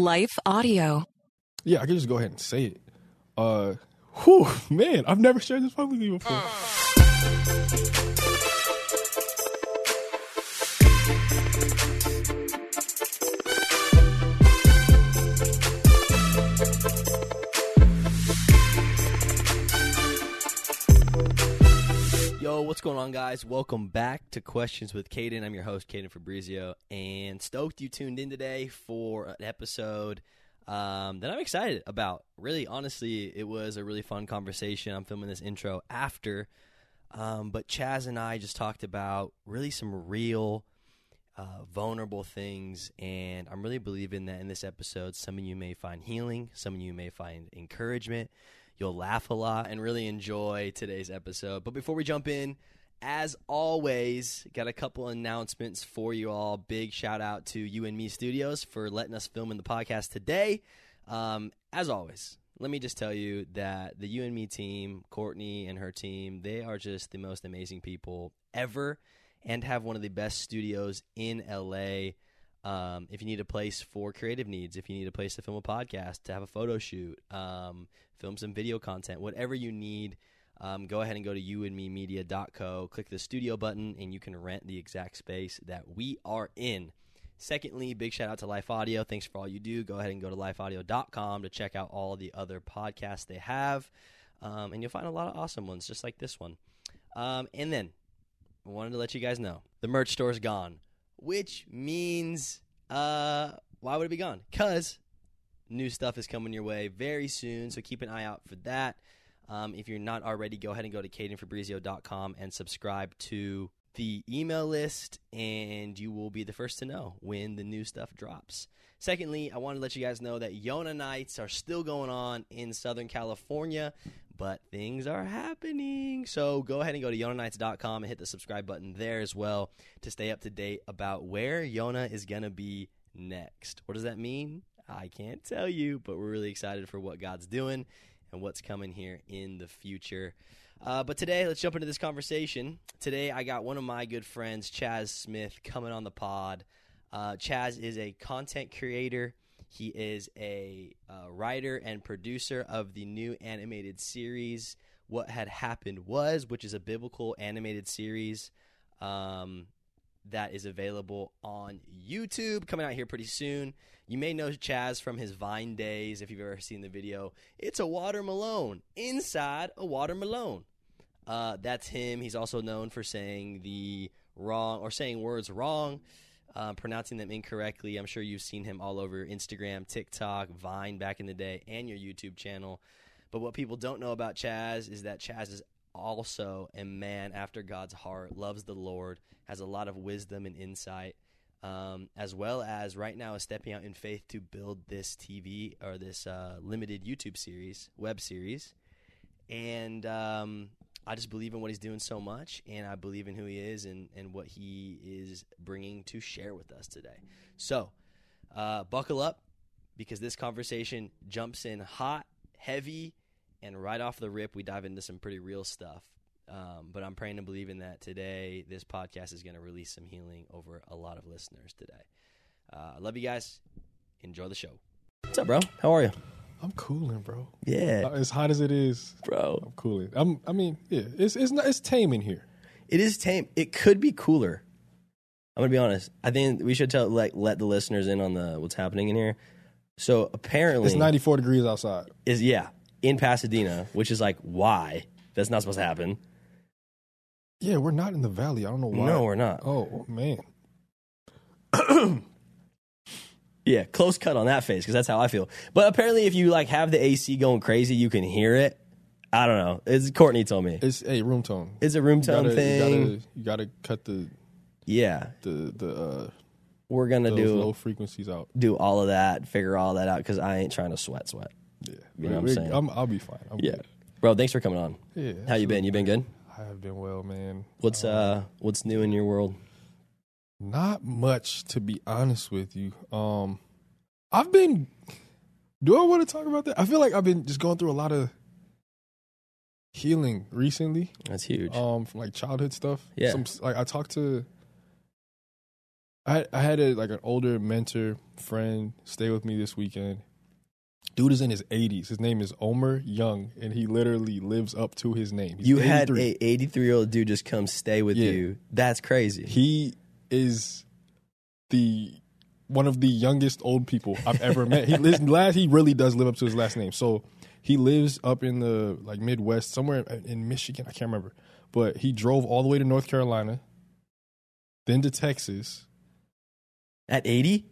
Life Audio. Yeah, I can just go ahead and say it. Uh, whew, man, I've never shared this publicly before. What's going on, guys? Welcome back to Questions with Caden. I'm your host, Caden Fabrizio, and stoked you tuned in today for an episode um, that I'm excited about. Really, honestly, it was a really fun conversation. I'm filming this intro after, um, but Chaz and I just talked about really some real, uh, vulnerable things, and I'm really believing that in this episode, some of you may find healing, some of you may find encouragement. You'll laugh a lot and really enjoy today's episode. But before we jump in, as always, got a couple announcements for you all. Big shout out to You and Me Studios for letting us film in the podcast today. Um, as always, let me just tell you that the You and Me team, Courtney and her team, they are just the most amazing people ever and have one of the best studios in LA. Um, if you need a place for creative needs, if you need a place to film a podcast, to have a photo shoot, um, film some video content, whatever you need, um, go ahead and go to youandmemedia.co, click the studio button, and you can rent the exact space that we are in. Secondly, big shout out to Life Audio. Thanks for all you do. Go ahead and go to lifeaudio.com to check out all the other podcasts they have. Um, and you'll find a lot of awesome ones, just like this one. Um, and then, I wanted to let you guys know the merch store is gone, which means, uh, why would it be gone? Because new stuff is coming your way very soon, so keep an eye out for that. Um, if you're not already, go ahead and go to cadenfabrizio.com and subscribe to the email list, and you will be the first to know when the new stuff drops. Secondly, I want to let you guys know that Yona Nights are still going on in Southern California, but things are happening. So go ahead and go to yonanights.com and hit the subscribe button there as well to stay up to date about where Yona is going to be next. What does that mean? I can't tell you, but we're really excited for what God's doing and what's coming here in the future. Uh, but today, let's jump into this conversation. Today, I got one of my good friends, Chaz Smith, coming on the pod. Uh, Chaz is a content creator. He is a uh, writer and producer of the new animated series, What Had Happened Was, which is a biblical animated series. Um, that is available on YouTube, coming out here pretty soon. You may know Chaz from his Vine days if you've ever seen the video. It's a watermelon inside a watermelon. Uh, that's him. He's also known for saying the wrong or saying words wrong, uh, pronouncing them incorrectly. I'm sure you've seen him all over Instagram, TikTok, Vine back in the day, and your YouTube channel. But what people don't know about Chaz is that Chaz is also a man after God's heart, loves the Lord, has a lot of wisdom and insight, um, as well as right now is stepping out in faith to build this TV or this uh, limited YouTube series, web series. And um, I just believe in what he's doing so much, and I believe in who he is and, and what he is bringing to share with us today. So, uh, buckle up because this conversation jumps in hot, heavy, and right off the rip, we dive into some pretty real stuff. Um, but I'm praying and believing that today this podcast is going to release some healing over a lot of listeners today. Uh, I love you guys. Enjoy the show. What's up, bro? How are you? I'm cooling, bro. Yeah, Uh, As hot as it is, bro. I'm cooling. I'm. I mean, yeah, it's it's not, it's tame in here. It is tame. It could be cooler. I'm gonna be honest. I think we should tell like let the listeners in on the what's happening in here. So apparently, It's 94 degrees outside. is yeah in Pasadena, which is like why that's not supposed to happen. Yeah, we're not in the valley. I don't know why. No, we're not. Oh man. Yeah, close cut on that face because that's how I feel. But apparently, if you like have the AC going crazy, you can hear it. I don't know. It's Courtney told me It's a room tone. it's a room You tone gotta- thing. You gotta, you gotta cut the yeah, the the uh, we're gonna do low frequencies out. do all of that, figure all that out because I ain't trying to sweat, sweat. Yeah, You know what I'm saying? I'm, I'll be fine. I'm Yeah, good. bro. Thanks for coming on. Yeah. How you been? You been good? I have been well, man. What's uh what's new in your world? Not much, to be honest with you. Um, I've been. Do I want to talk about that? I feel like I've been just going through a lot of healing recently. That's huge. Um, from like childhood stuff. Yeah. Some like I talked to I I had a like an older mentor friend stay with me this weekend. Dude is in his 80s. His name is Omer Young, and he literally lives up to his name. He's You had a 83 year old dude just come stay with Yeah. you. That's crazy. He is the one of the youngest old people I've ever met. He lives last. He really does live up to his last name. So he lives up in the like Midwest, somewhere in Michigan. I can't remember, but he drove all the way to North Carolina, then to Texas, At 80?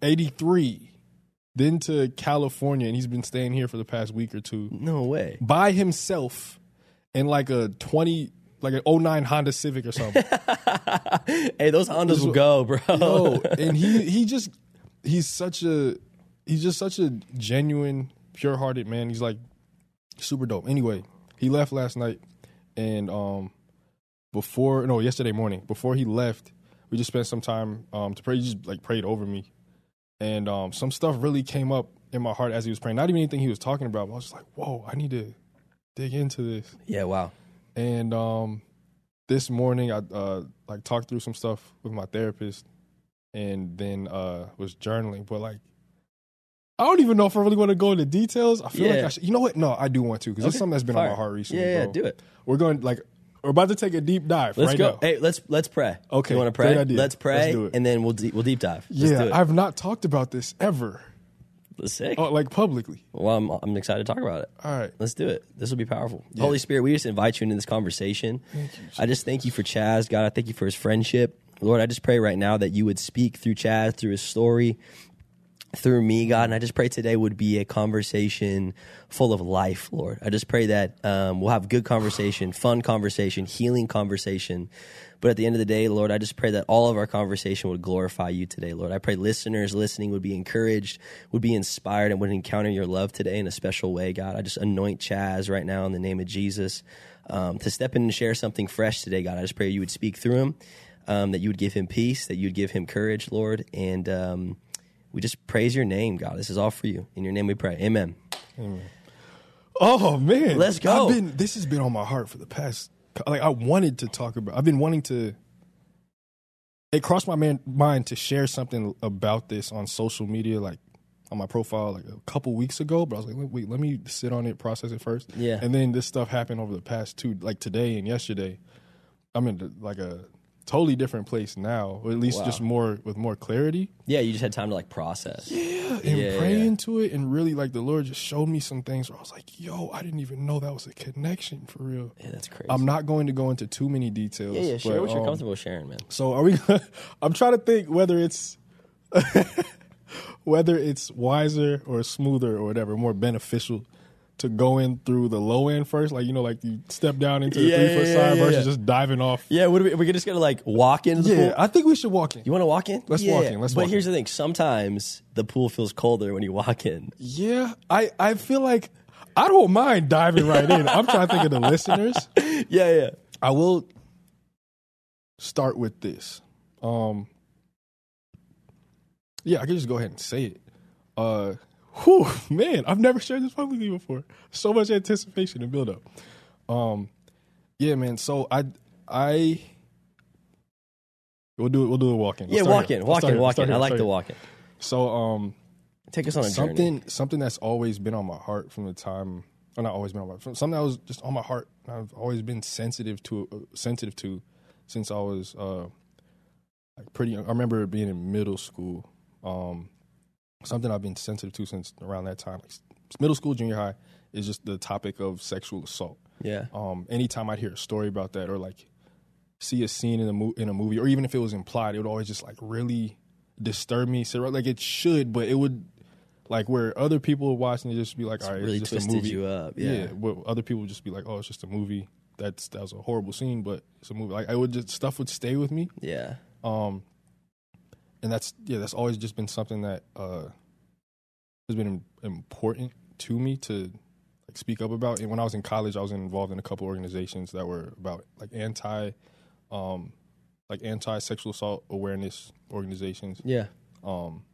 eighty three, then to California, and he's been staying here for the past week or two No way. by himself in like a twenty. Like an 09 Honda Civic or something. hey, those Hondas will go, bro. Yo, and he he just he's such a he's just such a genuine, pure hearted man. He's like super dope. Anyway, he left last night and um before no, yesterday morning, before he left, we just spent some time um to pray. He just like prayed over me. And um some stuff really came up in my heart as he was praying. Not even anything he was talking about, but I was just like, whoa, I need to dig into this yeah, wow. And um this morning i uh like talked through some stuff with my therapist and then uh was journaling but like i don't even know if i really want to go into details i feel like i should you know what no i do want to because it's something that's been on my heart recently Yeah, yeah, do it. we're going like we're about to take a deep dive Let's right go. now Hey, let's let's pray. Okay, you want to pray? great idea. Let's pray, Let's and then we'll de- we'll deep dive. Let's yeah do it. i've not talked about this ever sick. uh, like publicly Well, I'm I'm excited to talk about it. all right Let's do it. This will be powerful. Holy Spirit, we just invite you into this conversation. I just thank you for Chaz. God, I thank you for his friendship. Lord, I just pray right now that you would speak through Chaz, through his story, through me, God. And I just pray today would be a conversation full of life, Lord. I just pray that um, we'll have good conversation, fun conversation, healing conversation. But at the end of the day, Lord, I just pray that all of our conversation would glorify you today, Lord. I pray listeners listening would be encouraged, would be inspired, and would encounter your love today in a special way, God. I just anoint Chaz right now in the name of Jesus um, to step in and share something fresh today, God. I just pray you would speak through him, um, that you would give him peace, that you would give him courage, Lord. And um, we just praise your name, God. This is all for you. In your name we pray. Amen. Oh man, Let's go. Been, this has been on my heart for the past. Like I wanted to talk about. I've been wanting to. It crossed my man, mind to share something about this on social media, like on my profile, like a couple weeks ago. But I was like, wait, wait let me sit on it, process it first. Yeah. And then this stuff happened over the past two, like today and yesterday. I'm in like a totally different place now, or at least Wow. just more with more clarity. Yeah, you just had time to like process. Yeah, and Yeah, pray yeah. into it, and really like the Lord just showed me some things where I was like, "Yo, I didn't even know that was a connection for real." Yeah, that's crazy. I'm not going to go into too many details. yeah, yeah, share but, what you're um, comfortable sharing, man. So are we? I'm trying to think whether it's whether it's wiser or smoother or whatever, more beneficial to go in through the low end first, like you know, like you step down into the Yeah, three foot yeah, side yeah, versus just diving off. Yeah, what are we, we're just gonna like walk in? the Yeah, pool. I think we should walk in. You want to walk in? Let's walk in, let's walk in. but here's the thing: sometimes the pool feels colder when you walk in. Yeah, I I feel like I don't mind diving right in. I'm trying to think of the listeners. yeah, yeah. I will start with this. Um, yeah, I can just go ahead and say it. Uh, whew, man, I've never shared this publicly before. So much anticipation and build up. Um, yeah, man. So I, I, we'll do it. We'll do a walk in. Yeah, walk in, walk in, walk in. I like the walk in. So, um, Take us on a something journey. something that's always been on my heart from the time or not always been on my something that was just on my heart I've always been sensitive to uh, sensitive to since I was uh like pretty young. I remember being in middle school um something I've been sensitive to since around that time like middle school junior high is just the topic of sexual assault Yeah, um, anytime I'd hear a story about that or like see a scene in a mo- in a movie, or even if it was implied, it would always just like really disturb me. So like it should, but it would like where other people would watch and just be like, all right, really it's just a movie. you up. Yeah. but other people would just be like, oh, it's just a movie. That's that was a horrible scene, but it's a movie. Like I would just stuff would stay with me. yeah, Um, and that's yeah, that's always just been something that uh has been important to me to like speak up about. And when I was in college, I was involved in a couple organizations that were about like anti, um, like anti sexual assault awareness organizations. yeah. Um,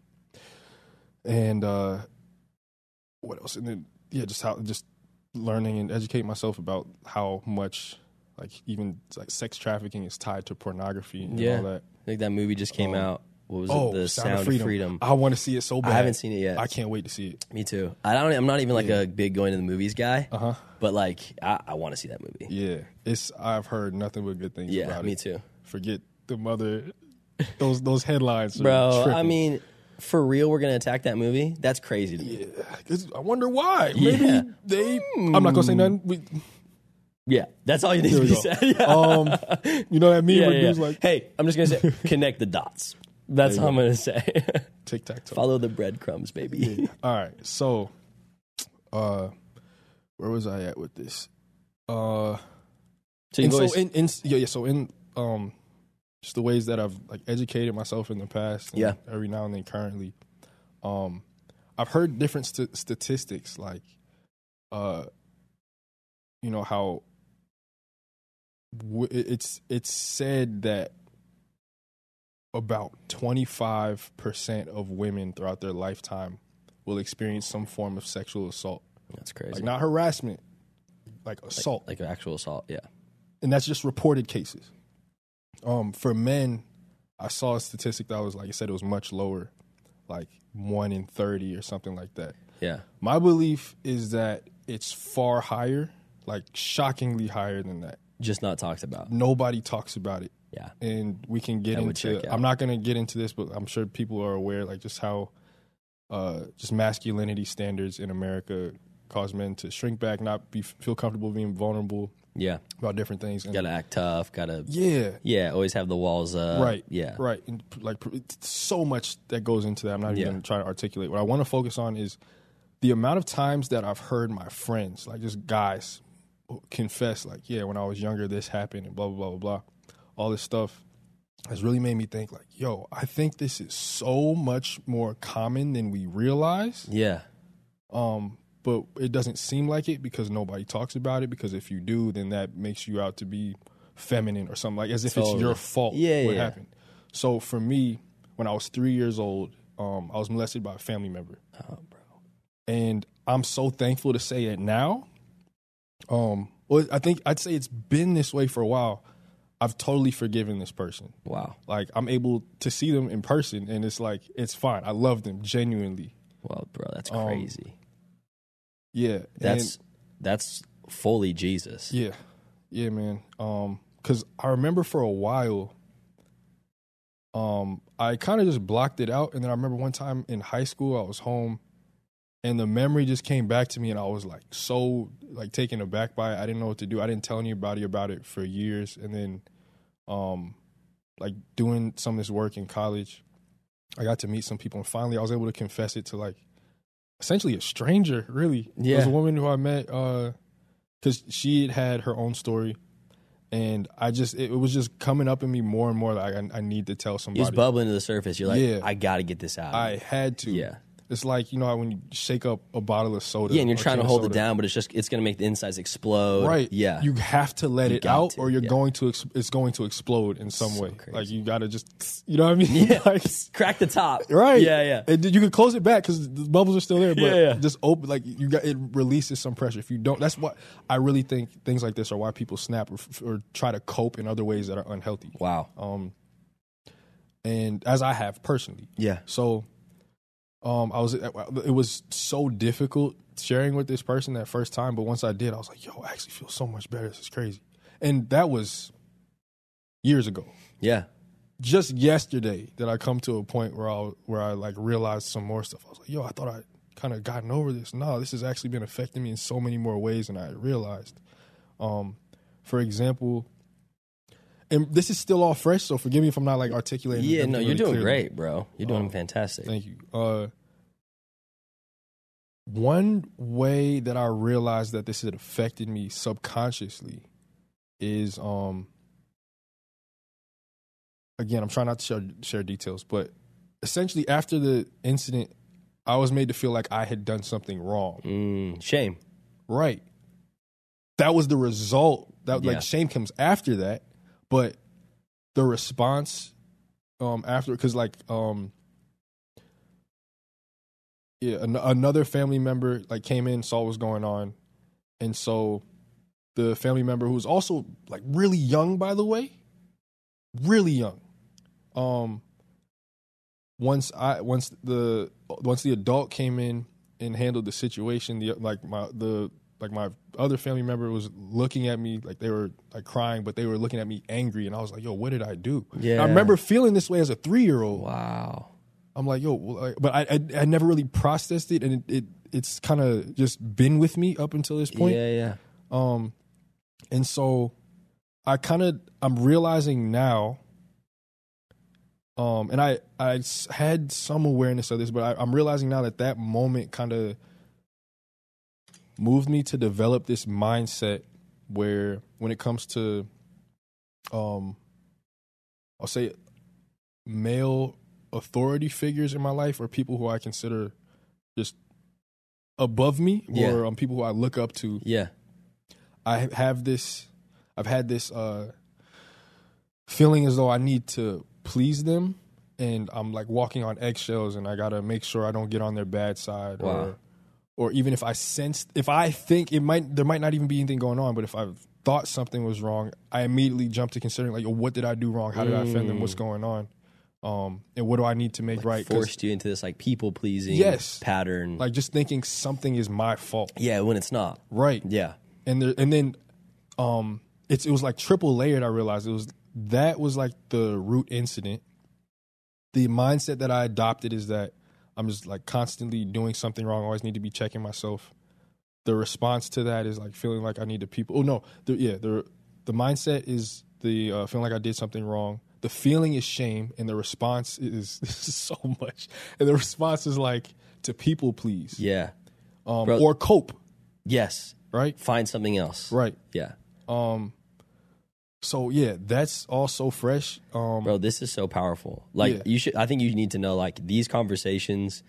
and uh, what else? And then yeah, just how just learning and educating myself about how much like even like sex trafficking is tied to pornography and Yeah. all that. I think that movie just came Um, out. What was Oh, it? The Sound, of Freedom. I want to see it so bad. I haven't seen it yet. I can't wait to see it. Me too. I don't. I'm not even like a big going to the movies guy. Uh huh. But like, I, I want to see that movie. Yeah, it's. I've heard nothing but good things Yeah, about me it. too. Forget the mother. Those those headlines, Bro, I mean, for real, we're gonna attack that movie. That's crazy to me. I wonder why. Maybe Yeah. they. I'm not gonna say nothing. We, Yeah, that's all you need to be said. Yeah. um, you know what I mean? yeah, Where yeah. like hey, I'm just gonna say, connect the dots. That's you I'm gonna say. tic tac toe. Follow the breadcrumbs, baby. All right, so, uh, where was I at with this? Uh, So you and always, so in, in yeah, yeah, so in um, just the ways that I've like educated myself in the past, and Yeah. every now and then currently, um, I've heard different st- statistics like, uh, you know how w- it- it's it's said that about 25% of women throughout their lifetime will experience some form of sexual assault that's crazy. like not harassment like assault like actual assault. Yeah. and that's just reported cases um for men i saw a statistic that was like i said it was much lower like 1 in 30 or something like that Yeah. my belief is that it's far higher like shockingly higher than that Just not talked about. nobody talks about it Yeah. and we can get That into i'm not going to get into this but i'm sure people are aware like just how uh just masculinity standards in america cause men to shrink back not be feel comfortable being vulnerable Yeah. about different things and Gotta act tough. Gotta. yeah Yeah. Always have the walls up. right Yeah. right and like so much that goes into that i'm not Yeah. even trying to articulate what i want to focus on is the amount of times that i've heard my friends like just guys confess like yeah when i was younger this happened and blah blah blah blah blah all this stuff has really made me think like yo i think this is so much more common than we realize Yeah. um but it doesn't seem like it because nobody talks about it because if you do then that makes you out to be feminine or something like as if it's your fault Yeah, what yeah. happened so for me when i was three years old um i was molested by a family member Oh, bro. and i'm so thankful to say it now um well i think i'd say it's been this way for a while i've totally forgiven this person Wow. like i'm able to see them in person and it's like it's fine i love them genuinely Well, bro, that's Um, crazy. yeah that's that's fully Jesus. Yeah, yeah, man. Um, because I remember for a while, um, I kind of just blocked it out, and then I remember one time in high school, I was home, and the memory just came back to me, and I was like so like taken aback by it. I didn't know what to do. I didn't tell anybody about it for years, and then, um, like doing some of this work in college, I got to meet some people, and finally, I was able to confess it to like essentially a stranger. Really, it was Yeah. a woman who I met. uh because she had had her own story, and I just it, it was just coming up in me more and more. Like I, I need to tell somebody. somebody. bubbling to the surface. You're like, Yeah. I got to get this out. I had to. Yeah. It's like you know how when you shake up a bottle of soda. yeah, and you're trying to hold it down, but it's just it's gonna make the insides explode. Right. Yeah. You have to let You it out, to, or you're yeah. going to. Ex- it's going to explode in some So way. crazy. Like you got to just. You know what I mean? yeah. like, Crack the top. right. Yeah. Yeah. And you can close it back because the bubbles are still there. But Yeah, yeah. just open. Like you got it releases some pressure. If you don't, that's what I really think. Things like this are why people snap or, or try to cope in other ways that are unhealthy. Wow. um, and as I have personally. Yeah. So, um, I was it was so difficult sharing with this person that first time, but once I did, I was like, "Yo, I actually feel so much better. This is crazy," and that was years ago. Yeah. Just yesterday, did I come to a point where I where I like realized some more stuff. I was like, "Yo, I thought I kind of gotten over this. No, this has actually been affecting me in so many more ways than I realized." Um, for example, and this is still all fresh, so forgive me if I'm not like articulating. Yeah. No, everything you're doing clearly. great, bro. You're doing Um, fantastic. Thank you. Uh, one way that I realized that this had affected me subconsciously is um again, I'm trying not to share, share details, but essentially after the incident, I was made to feel like I had done something wrong. Mm, shame. Right. That was the result. That Yeah. like shame comes after that, but the response um after because like um yeah an- another family member like came in saw what was going on and so the family member who was also like really young, by the way, really young. Um, once I once the once the adult came in and handled the situation, the like my the like my other family member was looking at me like they were like crying, but they were looking at me angry, and I was like, "Yo, what did I do?" Yeah. I remember feeling this way as a three year old. Wow. I'm like, yo, like, but I, I I never really processed it, and it, it it's kind of just been with me up until this point. Yeah, yeah. Um, and so I kind of I'm realizing now. Um, and I I had some awareness of this, but I, I'm realizing now that that moment kind of moved me to develop this mindset where when it comes to, um, I'll say male authority figures in my life or people who I consider just above me Yeah. or um, people who I look up to. Yeah. I have this I've had this uh feeling as though I need to please them and I'm like walking on eggshells and I got to make sure I don't get on their bad side Wow. or or even if I sense if I think it might there might not even be anything going on but if I've thought something was wrong I immediately jump to considering like what did I do wrong how did I offend them what's going on um and what do I need to make right? Forced you into this like people pleasing Yes. pattern. like just thinking something is my fault yeah, when it's not. right Yeah. and there, and then um it's it was like triple layered i realized it was that was like the root incident the mindset that i adopted is that i'm just like constantly doing something wrong I always need to be checking myself the response to that is like feeling like i need to people oh no the, yeah the the mindset is the uh, feeling like i did something wrong the feeling is shame and the response is, this is so much and the response is like to people please Yeah. um, Bro- or cope Yes. right Find something else. right Yeah. Um. So yeah, that's all so fresh. Um. Bro, this is so powerful. Like Yeah. you should I think you need to know like these conversations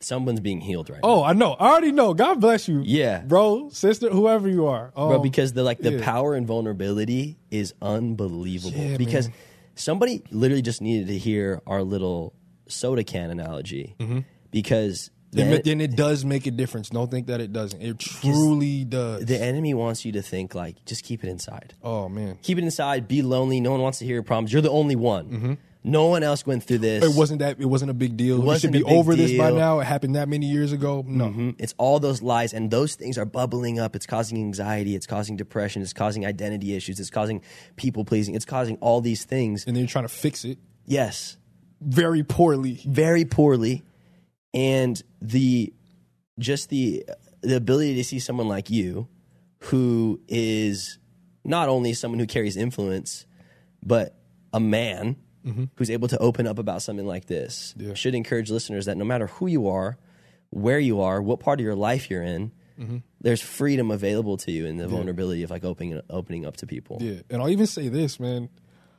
someone's being healed right now. Oh, I know. I already know. God bless you. Yeah. bro, sister, whoever you are. Um, bro because the like the yeah. power and vulnerability is unbelievable Yeah, because man. somebody literally just needed to hear our little soda can analogy because the, then, then it does make a difference. Don't think that it doesn't. It truly does. the enemy wants you to think like just keep it inside oh man, keep it inside be lonely no one wants to hear your problems you're the only one no one else went through this it wasn't that. It wasn't a big deal. We should be over this by now. It happened that many years ago. No. Mhm. It's all those lies, and those things are bubbling up. It's causing anxiety. It's causing depression. It's causing identity issues. It's causing people pleasing. It's causing all these things. And then you're trying to fix it Yes, very poorly. very poorly, and the just the the ability to see someone like you, who is not only someone who carries influence, but a man mm-hmm. who's able to open up about something like this Yeah. should encourage listeners that no matter who you are, where you are, what part of your life you're in, mm-hmm. there's freedom available to you in the vulnerability of like opening opening up to people. Yeah, and I'll even say this, man.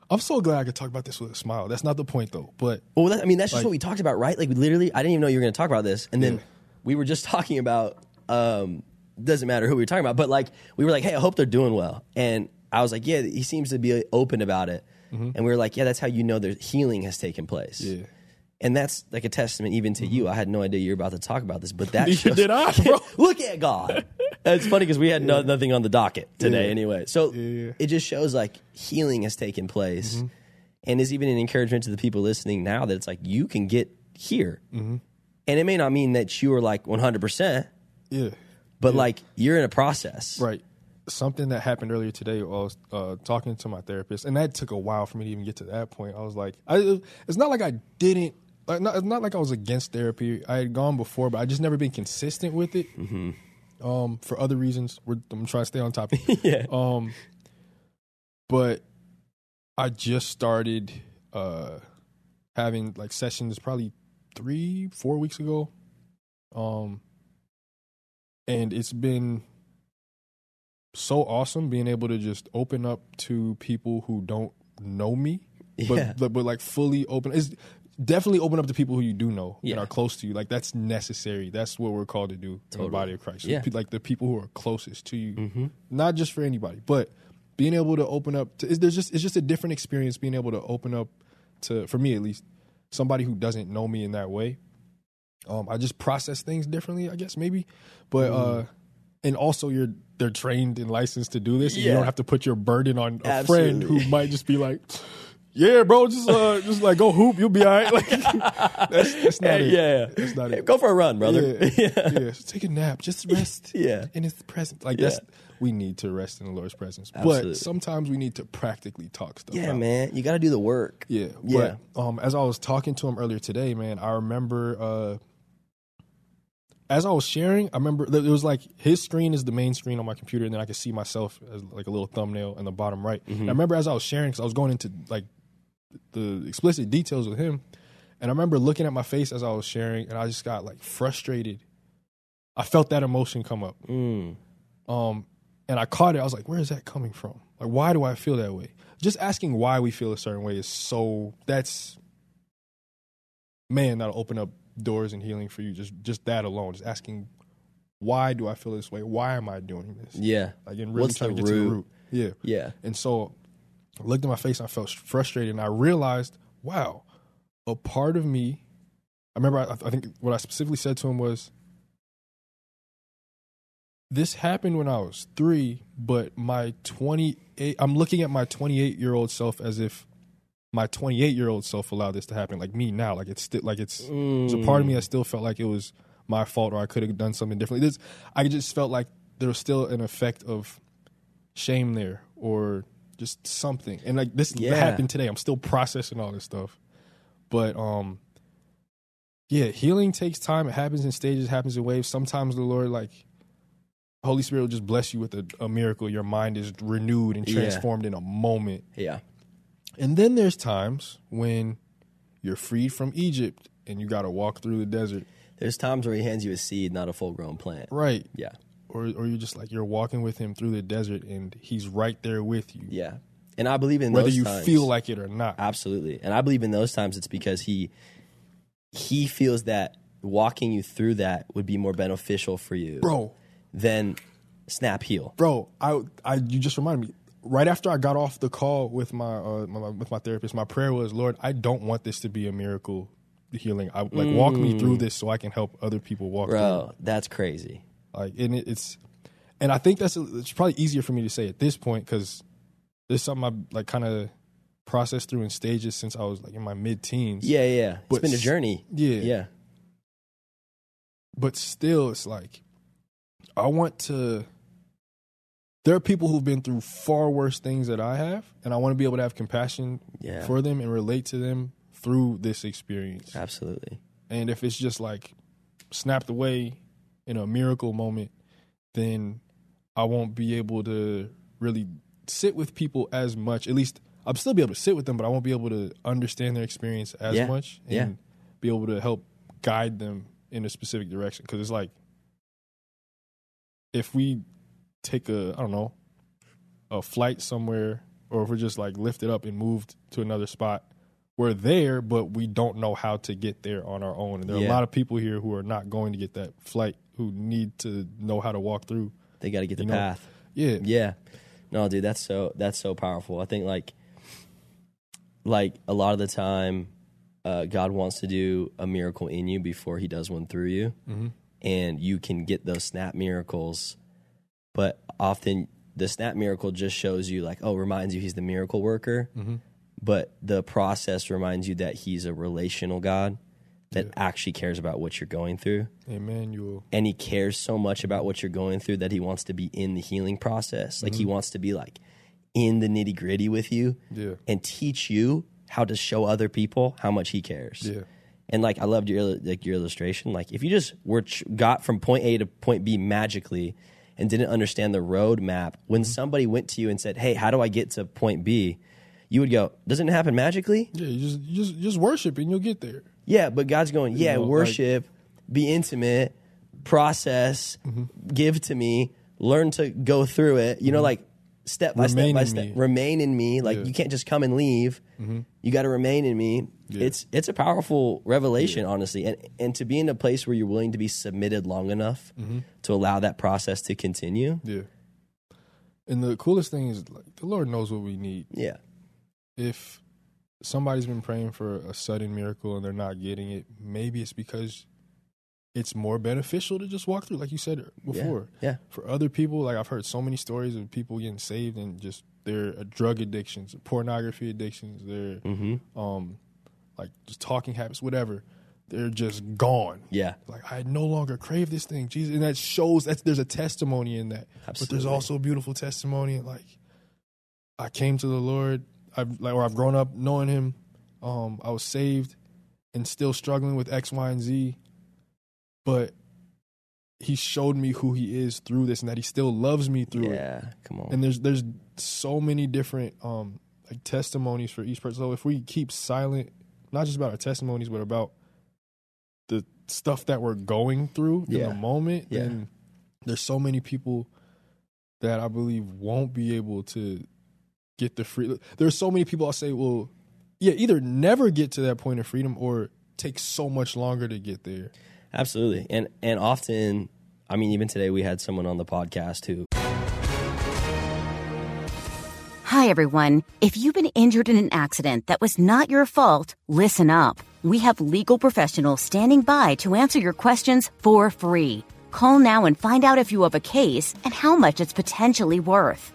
I'm so glad I could talk about this with a smile. That's not the point though. But Well, that, I mean, that's just Like- what we talked about, right? Like, we literally, I didn't even know you were going to talk about this, and then Yeah. we were just talking about. Um, doesn't matter who we were talking about, but like we were like, "Hey, I hope they're doing well," and I was like, "Yeah, he seems to be open about it," and we were like, "Yeah, that's how you know there's healing has taken place." Mm-hmm. Yeah. And that's like a testament even to you. I had no idea you were about to talk about this, but that shows- did I, bro. Look at God. It's funny because we had no, nothing on the docket today anyway. So it just shows like healing has taken place Mm-hmm. and is even an encouragement to the people listening now that it's like you can get here. Mm-hmm. And it may not mean that you are like 100%, yeah, but like you're in a process. Right. Something that happened earlier today, I was uh, talking to my therapist, and that took a while for me to even get to that point. I was like, I, it's not like I didn't, like, not, it's not like I was against therapy. I had gone before, but I just never been consistent with it um, for other reasons. We're, I'm trying to stay on topic. yeah. Um, but I just started uh, having like sessions probably three, four weeks ago. Um, and it's been so awesome being able to just open up to people who don't know me, but Yeah. but, but like fully open. It's definitely open up to people who you do know Yeah. and are close to you. Like that's necessary. That's what we're called to do in the body of Christ. Yeah. Like the people who are closest to you Mhm. not just for anybody, but being able to open up to is there's just it's just a different experience being able to open up to for me at least somebody who doesn't know me in that way. Um, I just process things differently, I guess maybe, but uh, and also you're they're trained and licensed to do this. And You don't have to put your burden on a Absolutely. friend who might just be like, "Yeah, bro, just uh, just like go hoop, you'll be all right." Like that's that's not Hey, it. yeah, that's not Hey, it. go for a run, brother. Yeah, yeah. Just take a nap, just rest. Yeah. in His presence. Like Yeah. that's we need to rest in the Lord's presence, Absolutely. but sometimes we need to practically talk stuff. Yeah, out. man, you got to do the work. Yeah, Yeah. But um, as I was talking to him earlier today, man, I remember uh, as I was sharing, I remember it was like his screen is the main screen on my computer, and then I could see myself as like a little thumbnail in the bottom right. And I remember as I was sharing, because I was going into like the explicit details with him, and I remember looking at my face as I was sharing, and I just got like frustrated. I felt that emotion come up. Mm. Um, and I caught it. I was like, where is that coming from? Like, why do I feel that way? Just asking why we feel a certain way is so that's man, that'll open up doors and healing for you. Just just that alone. Just asking why do I feel this way? Why am I doing this? Yeah, Like and really What's trying to get to the root? root. Yeah. yeah, And so I looked at my face, I felt frustrated, and I realized, wow, a part of me. I remember, I, I think what I specifically said to him was, "This happened when I was three, but my twenty-eight. I'm looking at my twenty-eight-year-old self as if my twenty-eight-year-old self allowed this to happen, like me now. Like it's still like it's there's a part of me that mm. still felt like it was my fault or I could have done something differently. This, I just felt like there was still an effect of shame there or just something. And like this Yeah. happened today. I'm still processing all this stuff. But um yeah, healing takes time. It happens in stages, happens in waves. Sometimes the Lord like Holy Spirit will just bless you with a, a miracle. Your mind is renewed and Yeah. transformed in a moment. yeah, And then there's times when you're freed from Egypt and you got to walk through the desert. There's times where he hands you a seed, not a full grown plant. Right. Yeah, Or or you're just like you're walking with him through the desert and he's right there with you. yeah. And I believe in Whether you times- feel like it or not. Absolutely. And I believe in those times it's because he he feels that walking you through that would be more beneficial for you Bro, than snap heal. bro, I I you just reminded me. Right after I got off the call with my, uh, my with my therapist, my prayer was, Lord, I don't want this to be a miracle healing. I like walk me through this so I can help other people walk through. Bro, that's crazy. Like, and it, it's, and I think that's it's probably easier for me to say at this point because there's something I like kind of processed through in stages since I was like in my mid teens. Yeah, yeah. But it's been a journey. yeah. Yeah. but still it's like i want to there are people who've been through far worse things that i have and i want to be able to have compassion Yeah. for them and relate to them through this experience Absolutely. and if it's just like snapped away in a miracle moment then i won't be able to really sit with people as much at least i'll still be able to sit with them but i won't be able to understand their experience as Yeah. much and Yeah. be able to help guide them in a specific direction because it's like if we take a i don't know a flight somewhere or if we're just like lifted up and moved to another spot we're there but we don't know how to get there on our own and there are Yeah. a lot of people here who are not going to get that flight who need to know how to walk through They got to get the You know, path. yeah Yeah. No, dude, that's so that's so powerful. I think like like a lot of the time uh, God wants to do a miracle in you before he does one through you. Mm-hmm. And you can get those snap miracles, but often the snap miracle just shows you like, oh, reminds you he's the miracle worker. Mm-hmm. But the process reminds you that he's a relational God that Yeah. actually cares about what you're going through emmanuel and he cares so much about what you're going through that he wants to be in the healing process. Like Mm-hmm. he wants to be like in the nitty gritty with you yeah and teach you how to show other people how much he cares. yeah And like I loved your like your illustration. Like if you just were ch- got from point A to point B magically and didn't understand the roadmap, when Mm-hmm. somebody went to you and said, "Hey, how do I get to point B?" You would go, "Doesn't it happen magically?" yeah you just you just just worship and you'll get there Yeah, but God's going, yeah, know, like- worship, be intimate, process, Mm-hmm. give to me, learn to go through it. You know, like step by Remain step by step, me. remain in me. Like Yeah. Mm-hmm. you can't just come and leave. You got to remain in me. Yeah. It's it's a powerful revelation, honestly, and and to be in a place where you're willing to be submitted long enough Mm-hmm. to allow that process to continue. yeah and the coolest thing is like the lord knows what we need Yeah, if somebody's been praying for a sudden miracle and they're not getting it, maybe it's because it's more beneficial to just walk through, like you said before. Yeah. For other people, like I've heard so many stories of people getting saved and just their uh, drug addictions, pornography addictions, their Mm-hmm. um, like just talking habits, whatever. They're just gone. Yeah. Like I no longer crave this thing, Jesus, and that shows that there's a testimony in that. Absolutely. But there's also a beautiful testimony, like I came to the Lord, I've like or I've grown up knowing Him. Um, I was saved, and still struggling with X, Y, and Z, but He showed me who He is through this, and that He still loves me through it. Yeah. Come on. And there's there's so many different um like testimonies for each person. So if we keep silent, not just about our testimonies, but about the stuff that we're going through in the moment, Yeah. then there's so many people that I believe won't be able to get the free. There's so many people I'll say, well, yeah, either never get to that point of freedom or take so much longer to get there. Absolutely. And and often, I mean, even today we had someone on the podcast who Hi, everyone. If you've been injured in an accident that was not your fault, listen up. We have legal professionals standing by to answer your questions for free. Call now and find out if you have a case and how much it's potentially worth.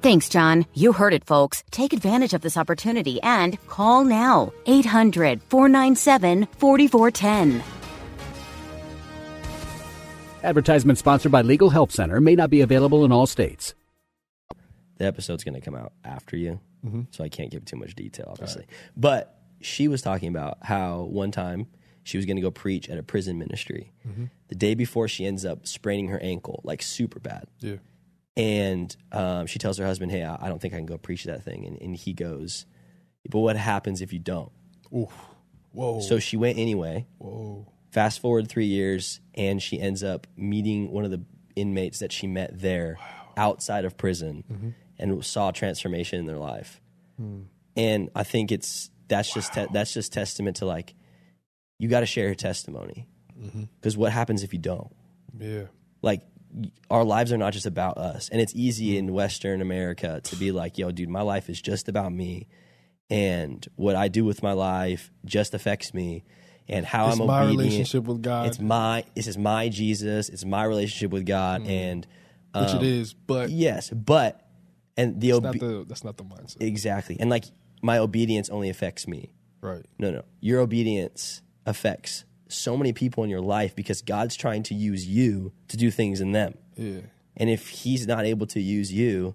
Thanks, John. You heard it, folks. Take advantage of this opportunity and call now. 800 497 4410. Advertisement sponsored by Legal Help Center may not be available in all states. the episode's going to come out after you, Mm-hmm. so I can't give too much detail, obviously. But she was talking about how one time she was going to go preach at a prison ministry. Mm-hmm. The day before, she ends up spraining her ankle, like super bad. Yeah. And um, she tells her husband, "Hey, I, I don't think I can go preach that thing." And, and he goes, "But what happens if you don't?" Oof. Whoa. So she went anyway. Whoa. Fast forward three years, and she ends up meeting one of the inmates that she met there outside of prison, Mm-hmm. and saw transformation in their life. Hmm. And I think it's that's just te- that's just testament to like you got to share your testimony Mm-hmm. because what happens if you don't? Yeah. Like our lives are not just about us, and it's easy in Western America to be like, "Yo, dude, my life is just about me." And what I do with my life just affects me, and how It's I'm my obedient. relationship with God. It's my this is my Jesus. It's my relationship with God, and which um, it is, but yes, but and the, obe- the that's not the mindset. exactly, and like my obedience only affects me. right. No, no, your obedience affects so many people in your life because God's trying to use you to do things in them, Yeah. and if He's not able to use you,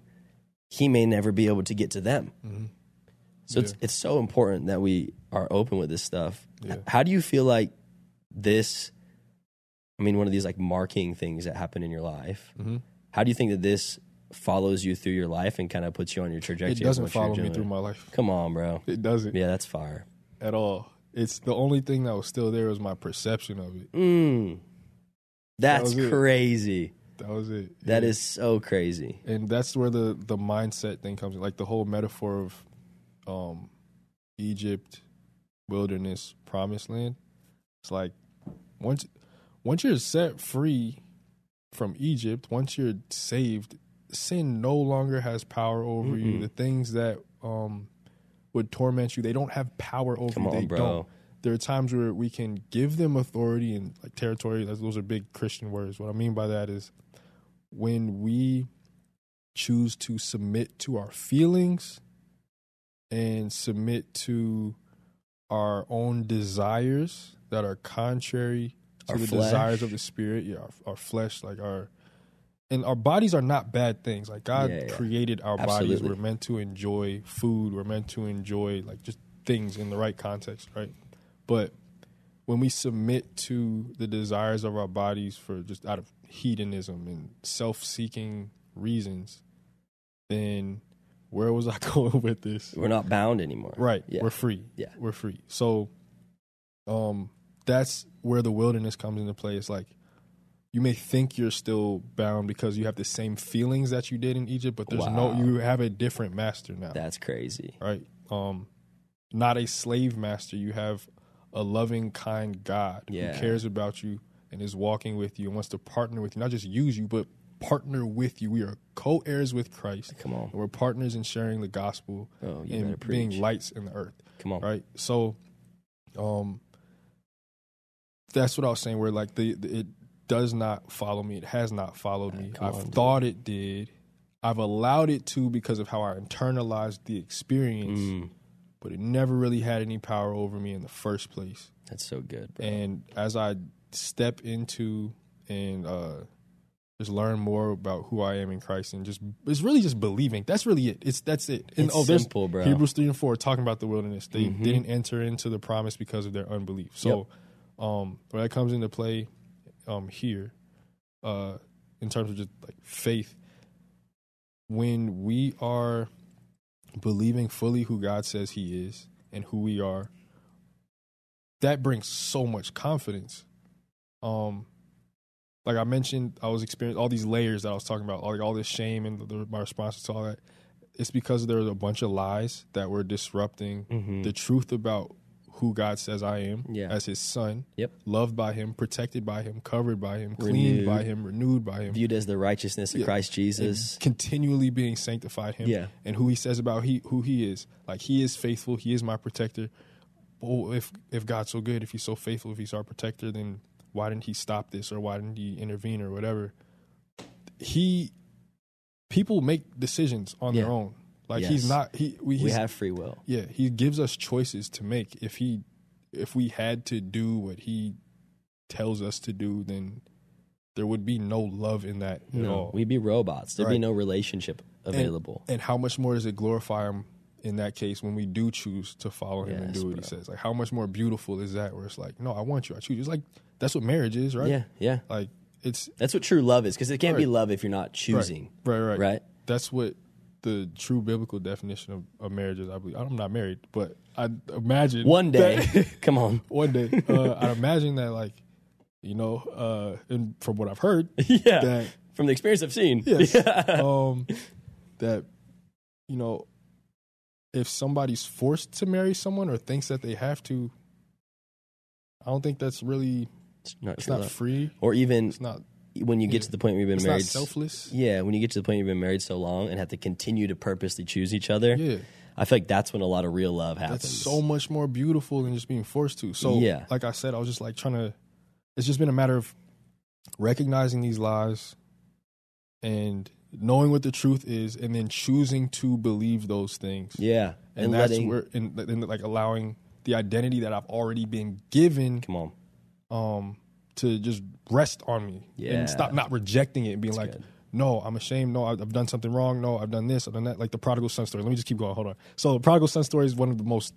He may never be able to get to them. So it's Yeah. it's so important that we are open with this stuff. Yeah. How do you feel like this? I mean, one of these like marking things that happen in your life. Mm-hmm. How do you think that this follows you through your life and kind of puts you on your trajectory? It doesn't follow me through my life. Come on, bro. It doesn't Yeah, that's fire. at all. It's the only thing that was still there was my perception of it. Mm. That's it. crazy. That was it. That Yeah. is so crazy. and that's where the the mindset thing comes in. Like the whole metaphor of um Egypt, wilderness, promised land. It's like once once you're set free from Egypt, once you're saved, sin no longer has power over you. Mm-mm. The things that um would torment you, they don't have power over Come you. on, they bro. don't. There are times where we can give them authority and like territory. Those are big Christian words. What I mean by that is when we choose to submit to our feelings and submit to our own desires that are contrary to Our the flesh. desires of the spirit yeah our, our flesh like our and our bodies are not bad things like god Yeah, yeah. created our bodies we're meant to enjoy food we're meant to enjoy like just things in the right context right but when we submit to the desires of our bodies for just out of hedonism and self-seeking reasons then where was i going with this We're not bound anymore. Right. Yeah. We're free. Yeah. We're free. So um that's where the wilderness comes into play. It's like you may think you're still bound because you have the same feelings that you did in Egypt, but there's Wow. no you have a different master now. That's crazy. right? Um, not a slave master. You have a loving, kind God Yeah. who cares about you and is walking with you and wants to partner with you, not just use you, but partner with you. We are co-heirs with Christ. Come on. We're partners in sharing the gospel Oh, and being lights in the earth. Come on. Right. So, um, that's what I was saying. Where like the, the it does not follow me. It has not followed me. I've on, dude. thought it did. I've allowed it to because of how I internalized the experience, Mm, but it never really had any power over me in the first place. that's so good, bro. And as I step into and uh, just learn more about who I am in Christ, and just it's really just believing. That's really it. It's that's it. And It's oh, there's simple, bro. Hebrews three and four talking about the wilderness. They Mhm. didn't enter into the promise because of their unbelief. So, um, when that comes into play, um, here, uh, in terms of just like faith, when we are believing fully who God says He is and who we are, that brings so much confidence. Um, like I mentioned, I was experiencing all these layers that I was talking about, like all this shame and the, my responses to all that. It's because there was a bunch of lies that were disrupting Mhm. the truth about who God says I am Yeah. as His Son, Yep. loved by Him, protected by Him, covered by Him, Renewed. cleaned by Him, renewed by Him, Viewed as the righteousness of Yeah. Christ Jesus. and continually being sanctified Him, Yeah. and who He says about he who He is. Like He is faithful, He is my protector. Oh, if if God's so good, if He's so faithful, if He's our protector, then why didn't He stop this or why didn't He intervene or whatever? He people make decisions on their own. Like Yes. He's not He we, We have free will. yeah He gives us choices to make. If He if we had to do what He tells us to do, then there would be no love in that at No, all. we'd be robots. There'd be no relationship available. And how much more does it glorify him in that case when we do choose to follow him and do what bro. he says? Like how much more beautiful is that where it's like, no, I want you, I choose you. It's like that's what marriage is, right? Yeah, yeah. Like it's That's what true love is because it can't be love if you're not choosing. right, right. Right. That's what the true biblical definition of, of marriage is, I believe. I'm not married, but I imagine One day, that- come on. one day. Uh, I imagine that like, you know, uh, and from what I've heard, yeah. that From the experience I've seen. Yes. Yeah. um, that you know, if somebody's forced to marry someone or thinks that they have to, I don't think that's really. It's not It's not free. Or even It's not. When you get yeah. to the point where you've been It's married. selfless. Yeah, when you get to the point you've been married so long and have to continue to purposely choose each other, Yeah, I feel like that's when a lot of real love happens. that's so much more beautiful than just being forced to. So, Yeah. like I said, I was just like trying to. It's just been a matter of recognizing these lies and knowing what the truth is, and then choosing to believe those things. Yeah, and, and, that's letting. where and, and like allowing the identity that I've already been given come on, um to just rest on me Yeah. and stop not rejecting it and being like good. no i'm ashamed. No I've, I've done something wrong. No i've done this i've done that. Like the prodigal son story. Let me just keep going. Hold on. So the prodigal son story is one of the most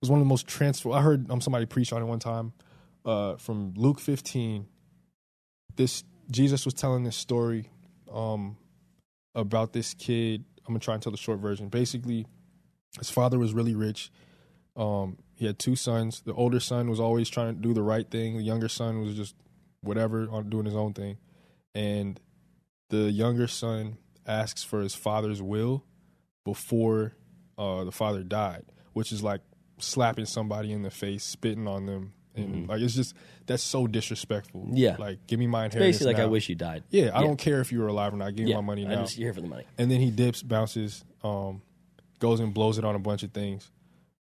was one of the most transfer i heard um, somebody preach on it one time uh from luke 15 this jesus was telling this story um about this kid. I'm gonna try and tell the short version. Basically his father was really rich um, he had two sons. The older son was always trying to do the right thing. The younger son was just whatever on doing his own thing. And the younger son asks for his father's will before uh, the father died, which is like slapping somebody in the face, spitting on them, and like it's just that's so disrespectful. Mm-hmm. Yeah. like give me my it's inheritance. basically like I wish you died. Yeah, I don't care if you were alive or not. Give me my money now. I'm just here for the money. And then he dips, bounces, um, goes and blows it on a bunch of things,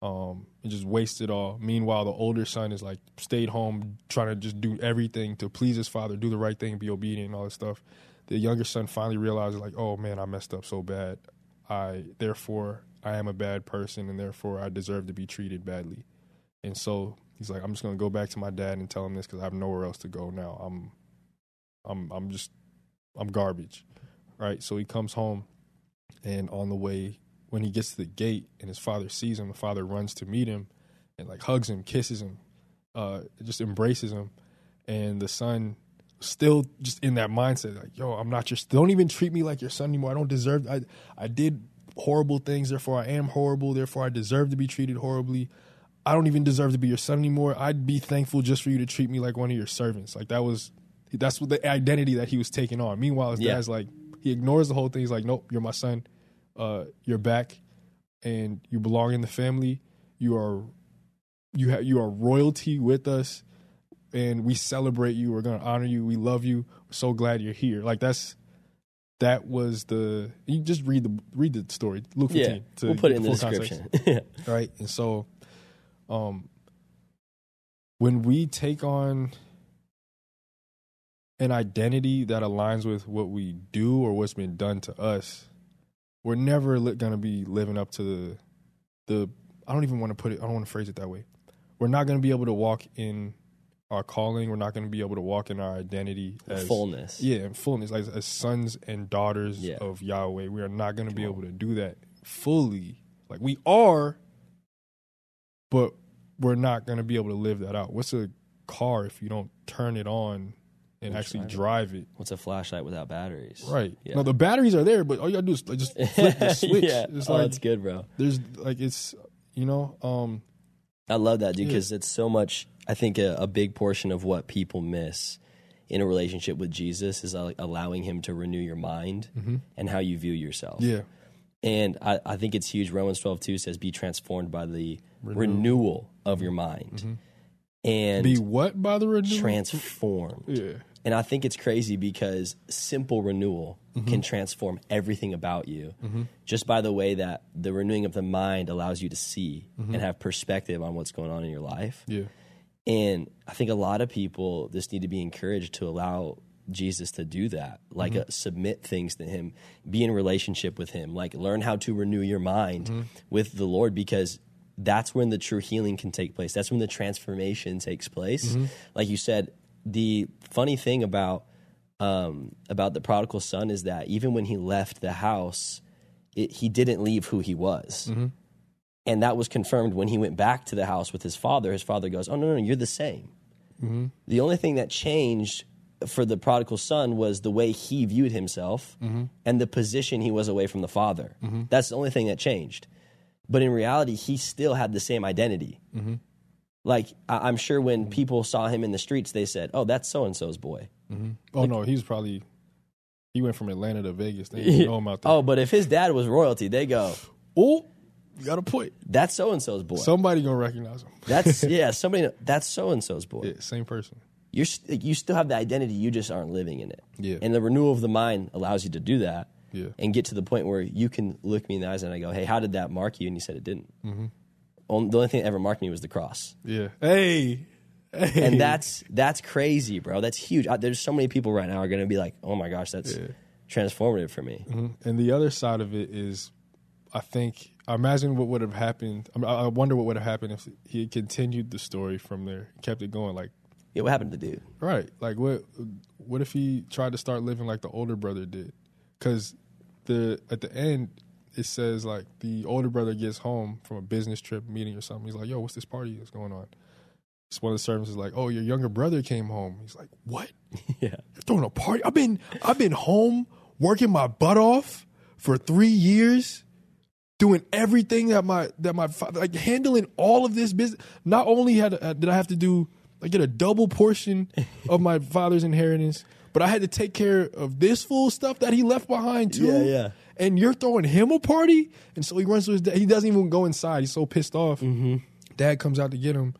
um, and just waste it all. Meanwhile, the older son is like stayed home, trying to just do everything to please his father, do the right thing, be obedient, and all this stuff. The younger son finally realizes, like, oh man, I messed up so bad. I therefore I am a bad person, and therefore I deserve to be treated badly. And so he's like, I'm just gonna go back to my dad and tell him this because I have nowhere else to go now. I'm, I'm, I'm just, I'm garbage, right? So he comes home, and on the way, when he gets to the gate and his father sees him, the father runs to meet him, and like hugs him, kisses him, uh, just embraces him, and the son still just in that mindset, like, yo, I'm not your, don't even treat me like your son anymore. I don't deserve, I, I did horrible things, therefore I am horrible, therefore I deserve to be treated horribly. I don't even deserve to be your son anymore. I'd be thankful just for you to treat me like one of your servants. Like that was That's what the identity that he was taking on. Meanwhile, his Yeah. dad's like he ignores the whole thing. He's like, nope, you're my son. Uh, you're back, and you belong in the family. You are you have you are royalty with us, and we celebrate you. We're gonna honor you. We love you. We're so glad you're here. Like that's that was the you just read the read the story Luke 15 Yeah, to we'll put it in the description. right? And so, um, when we take on an identity that aligns with what we do or what's been done to us, we're never li- gonna be living up to the the. I don't even want to put it. I don't want to phrase it that way. We're not gonna be able to walk in our calling. We're not gonna be able to walk in our identity as Fullness. yeah, in fullness, like as sons and daughters Yeah. of Yahweh, we are not going to be able to do that fully. Like we are, but we're not going to be able to live that out. What's a car if you don't turn it on and And actually drive it? What's a flashlight without batteries? Right. Yeah. No, the batteries are there, but all you gotta do is like, just flip the switch. yeah. It's oh, like that's good, bro. there's like it's you know um I love that, dude, Yeah. because it's so much. I think a, a big portion of what people miss in a relationship with Jesus is like allowing Him to renew your mind mm-hmm. and how you view yourself. yeah And I, I think it's huge. Romans twelve two says, "Be transformed by the renewal of your mm-hmm. mind." Mm-hmm. And be what by the renewal? transformed. yeah And I think it's crazy because simple renewal can mm-hmm. transform everything about you mm-hmm. just by the way that the renewing of the mind allows you to see mm-hmm. and have perspective on what's going on in your life. yeah. And I think a lot of people just need to be encouraged to allow Jesus to do that, like uh, submit things to Him, be in relationship with Him, like learn how to renew your mind with the Lord because that's when the true healing can take place. That's when the transformation takes place. Like you said, the funny thing about um, about the prodigal son is that even when he left the house, it, he didn't leave who he was. Mm-hmm. And that was confirmed when he went back to the house with his father. His father goes, Oh, no, no, you're the same. Mm-hmm. The only thing that changed for the prodigal son was the way he viewed himself mm-hmm. and the position he was away from the father. That's the only thing that changed. But in reality, he still had the same identity. Like, I- I'm sure when people saw him in the streets, they said, Oh, that's so and so's boy. oh no he's probably he went from Atlanta to Vegas they didn't know him out there Oh, but if his dad was royalty, they go, oh you got a point That's so and so's boy. somebody gonna recognize him That's yeah, somebody. That's so and so's boy. yeah same person You're st- you still have the identity. You just aren't living in it. Yeah. And the renewal of the mind allows you to do that. Yeah. And get to the point where you can look me in the eyes and I go, "Hey, how did that mark you?" And you said it didn't. Mm-hmm. The only thing that ever marked me was the cross. Yeah. Hey. Hey. And that's that's crazy, bro. That's huge. I, there's so many people right now are going to be like, "Oh my gosh, that's transformative for me." Mm-hmm. and the other side of it is, I think, I imagine what would have happened. I, mean, I wonder what would have happened if he had continued the story from there, kept it going. Like, Yeah, what happened to the dude? right? Like, what? What if he tried to start living like the older brother did? Because the at the end it says like the older brother gets home from a business trip meeting or something. He's like, "Yo, what's this party that's going on?" So one of the servants is like, "Oh, your younger brother came home." He's like, "What?" yeah. You're throwing a party. I've been I've been home working my butt off for three years, doing everything that my that my fa- like handling all of this business. Not only had uh, did I have to do I get a double portion of my father's inheritance, but I had to take care of this full stuff that he left behind too. Yeah, yeah. And you're throwing him a party, and so he runs to his dad. He doesn't even go inside. He's so pissed off. Mm-hmm. Dad comes out to get him.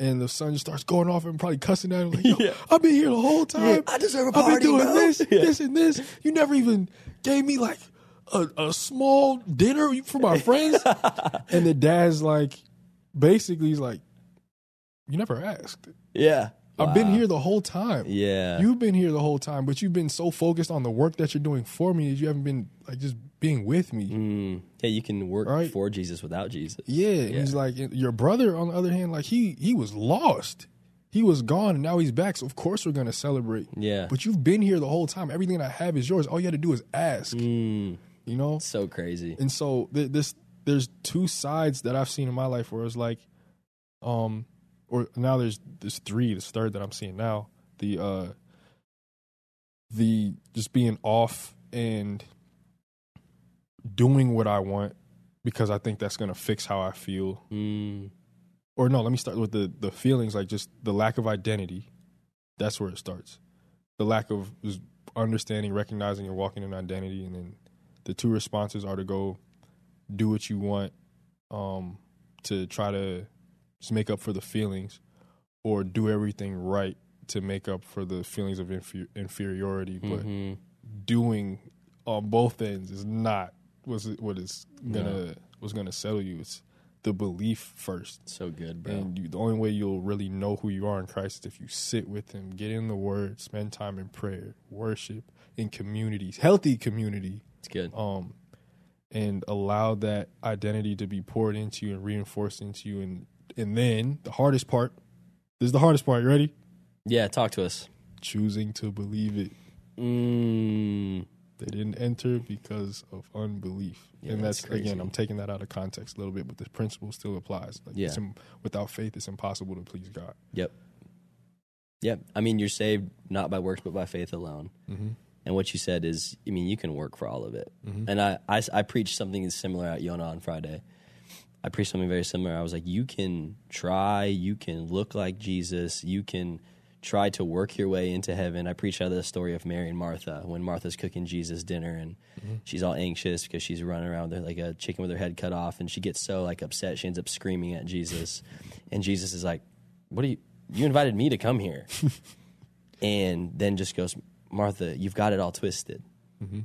And the son just starts going off and probably cussing at him like, Yo, I've been here the whole time. I deserve a I've been doing bro." this, Yeah. this, and this. You never even gave me like a, a small dinner for my friends. and the dad's like, basically, he's like, you never asked. Yeah. I've been here the whole time. Yeah. You've been here the whole time, but you've been so focused on the work that you're doing for me that you haven't been like just being with me. Mm. Yeah, you can work Right. for Jesus without Jesus. Yeah, Yeah. he's like your brother. On the other hand, like he he was lost. He was gone, and now he's back. So of course we're gonna celebrate. Yeah. But you've been here the whole time. Everything I have is yours. All you had to do is ask. Mm. You know. So crazy. And so th- this there's two sides that I've seen in my life where it's like, um, or now there's there's three. This third that I'm seeing now. The uh, the just being off and doing what I want because I think that's gonna fix how I feel. Mm. Or no, let me start with the the feelings like just the lack of identity. That's where it starts. the lack of understanding, recognizing, and walking in identity, and then the two responses are to go do what you want um, to try to just make up for the feelings, or do everything right to make up for the feelings of infer- inferiority. But Mhm. doing on both ends is not was what is gonna was gonna settle you. It's the belief first. So good, bro. And you, the only way you'll really know who you are in Christ is if you sit with Him, get in the Word, spend time in prayer, worship, in communities, healthy community, it's good. um, and allow that identity to be poured into you and reinforced into you. And and then the hardest part, this is the hardest part. You ready? Yeah, talk to us. Choosing to believe it. Mm, They didn't enter because of unbelief, Yeah, and that's that's, again, I'm taking that out of context a little bit, but the principle still applies. Like Yeah. im- without faith, it's impossible to please God. yep. Yep. I mean, you're saved not by works, but by faith alone. Mm-hmm. And what you said is, I mean, you can work for all of it. And I, I, I preached something similar at Yona on Friday. I preached something very similar. I was like, you can try, you can look like Jesus, you can try to work your way into heaven. I preached out of the story of Mary and Martha when Martha's cooking Jesus dinner and mm-hmm. she's all anxious because she's running around with like a chicken with her head cut off and she gets so like upset she ends up screaming at Jesus. and Jesus is like, What are you you invited me to come here? and then just goes, Martha, you've got it all twisted. Mm-hmm.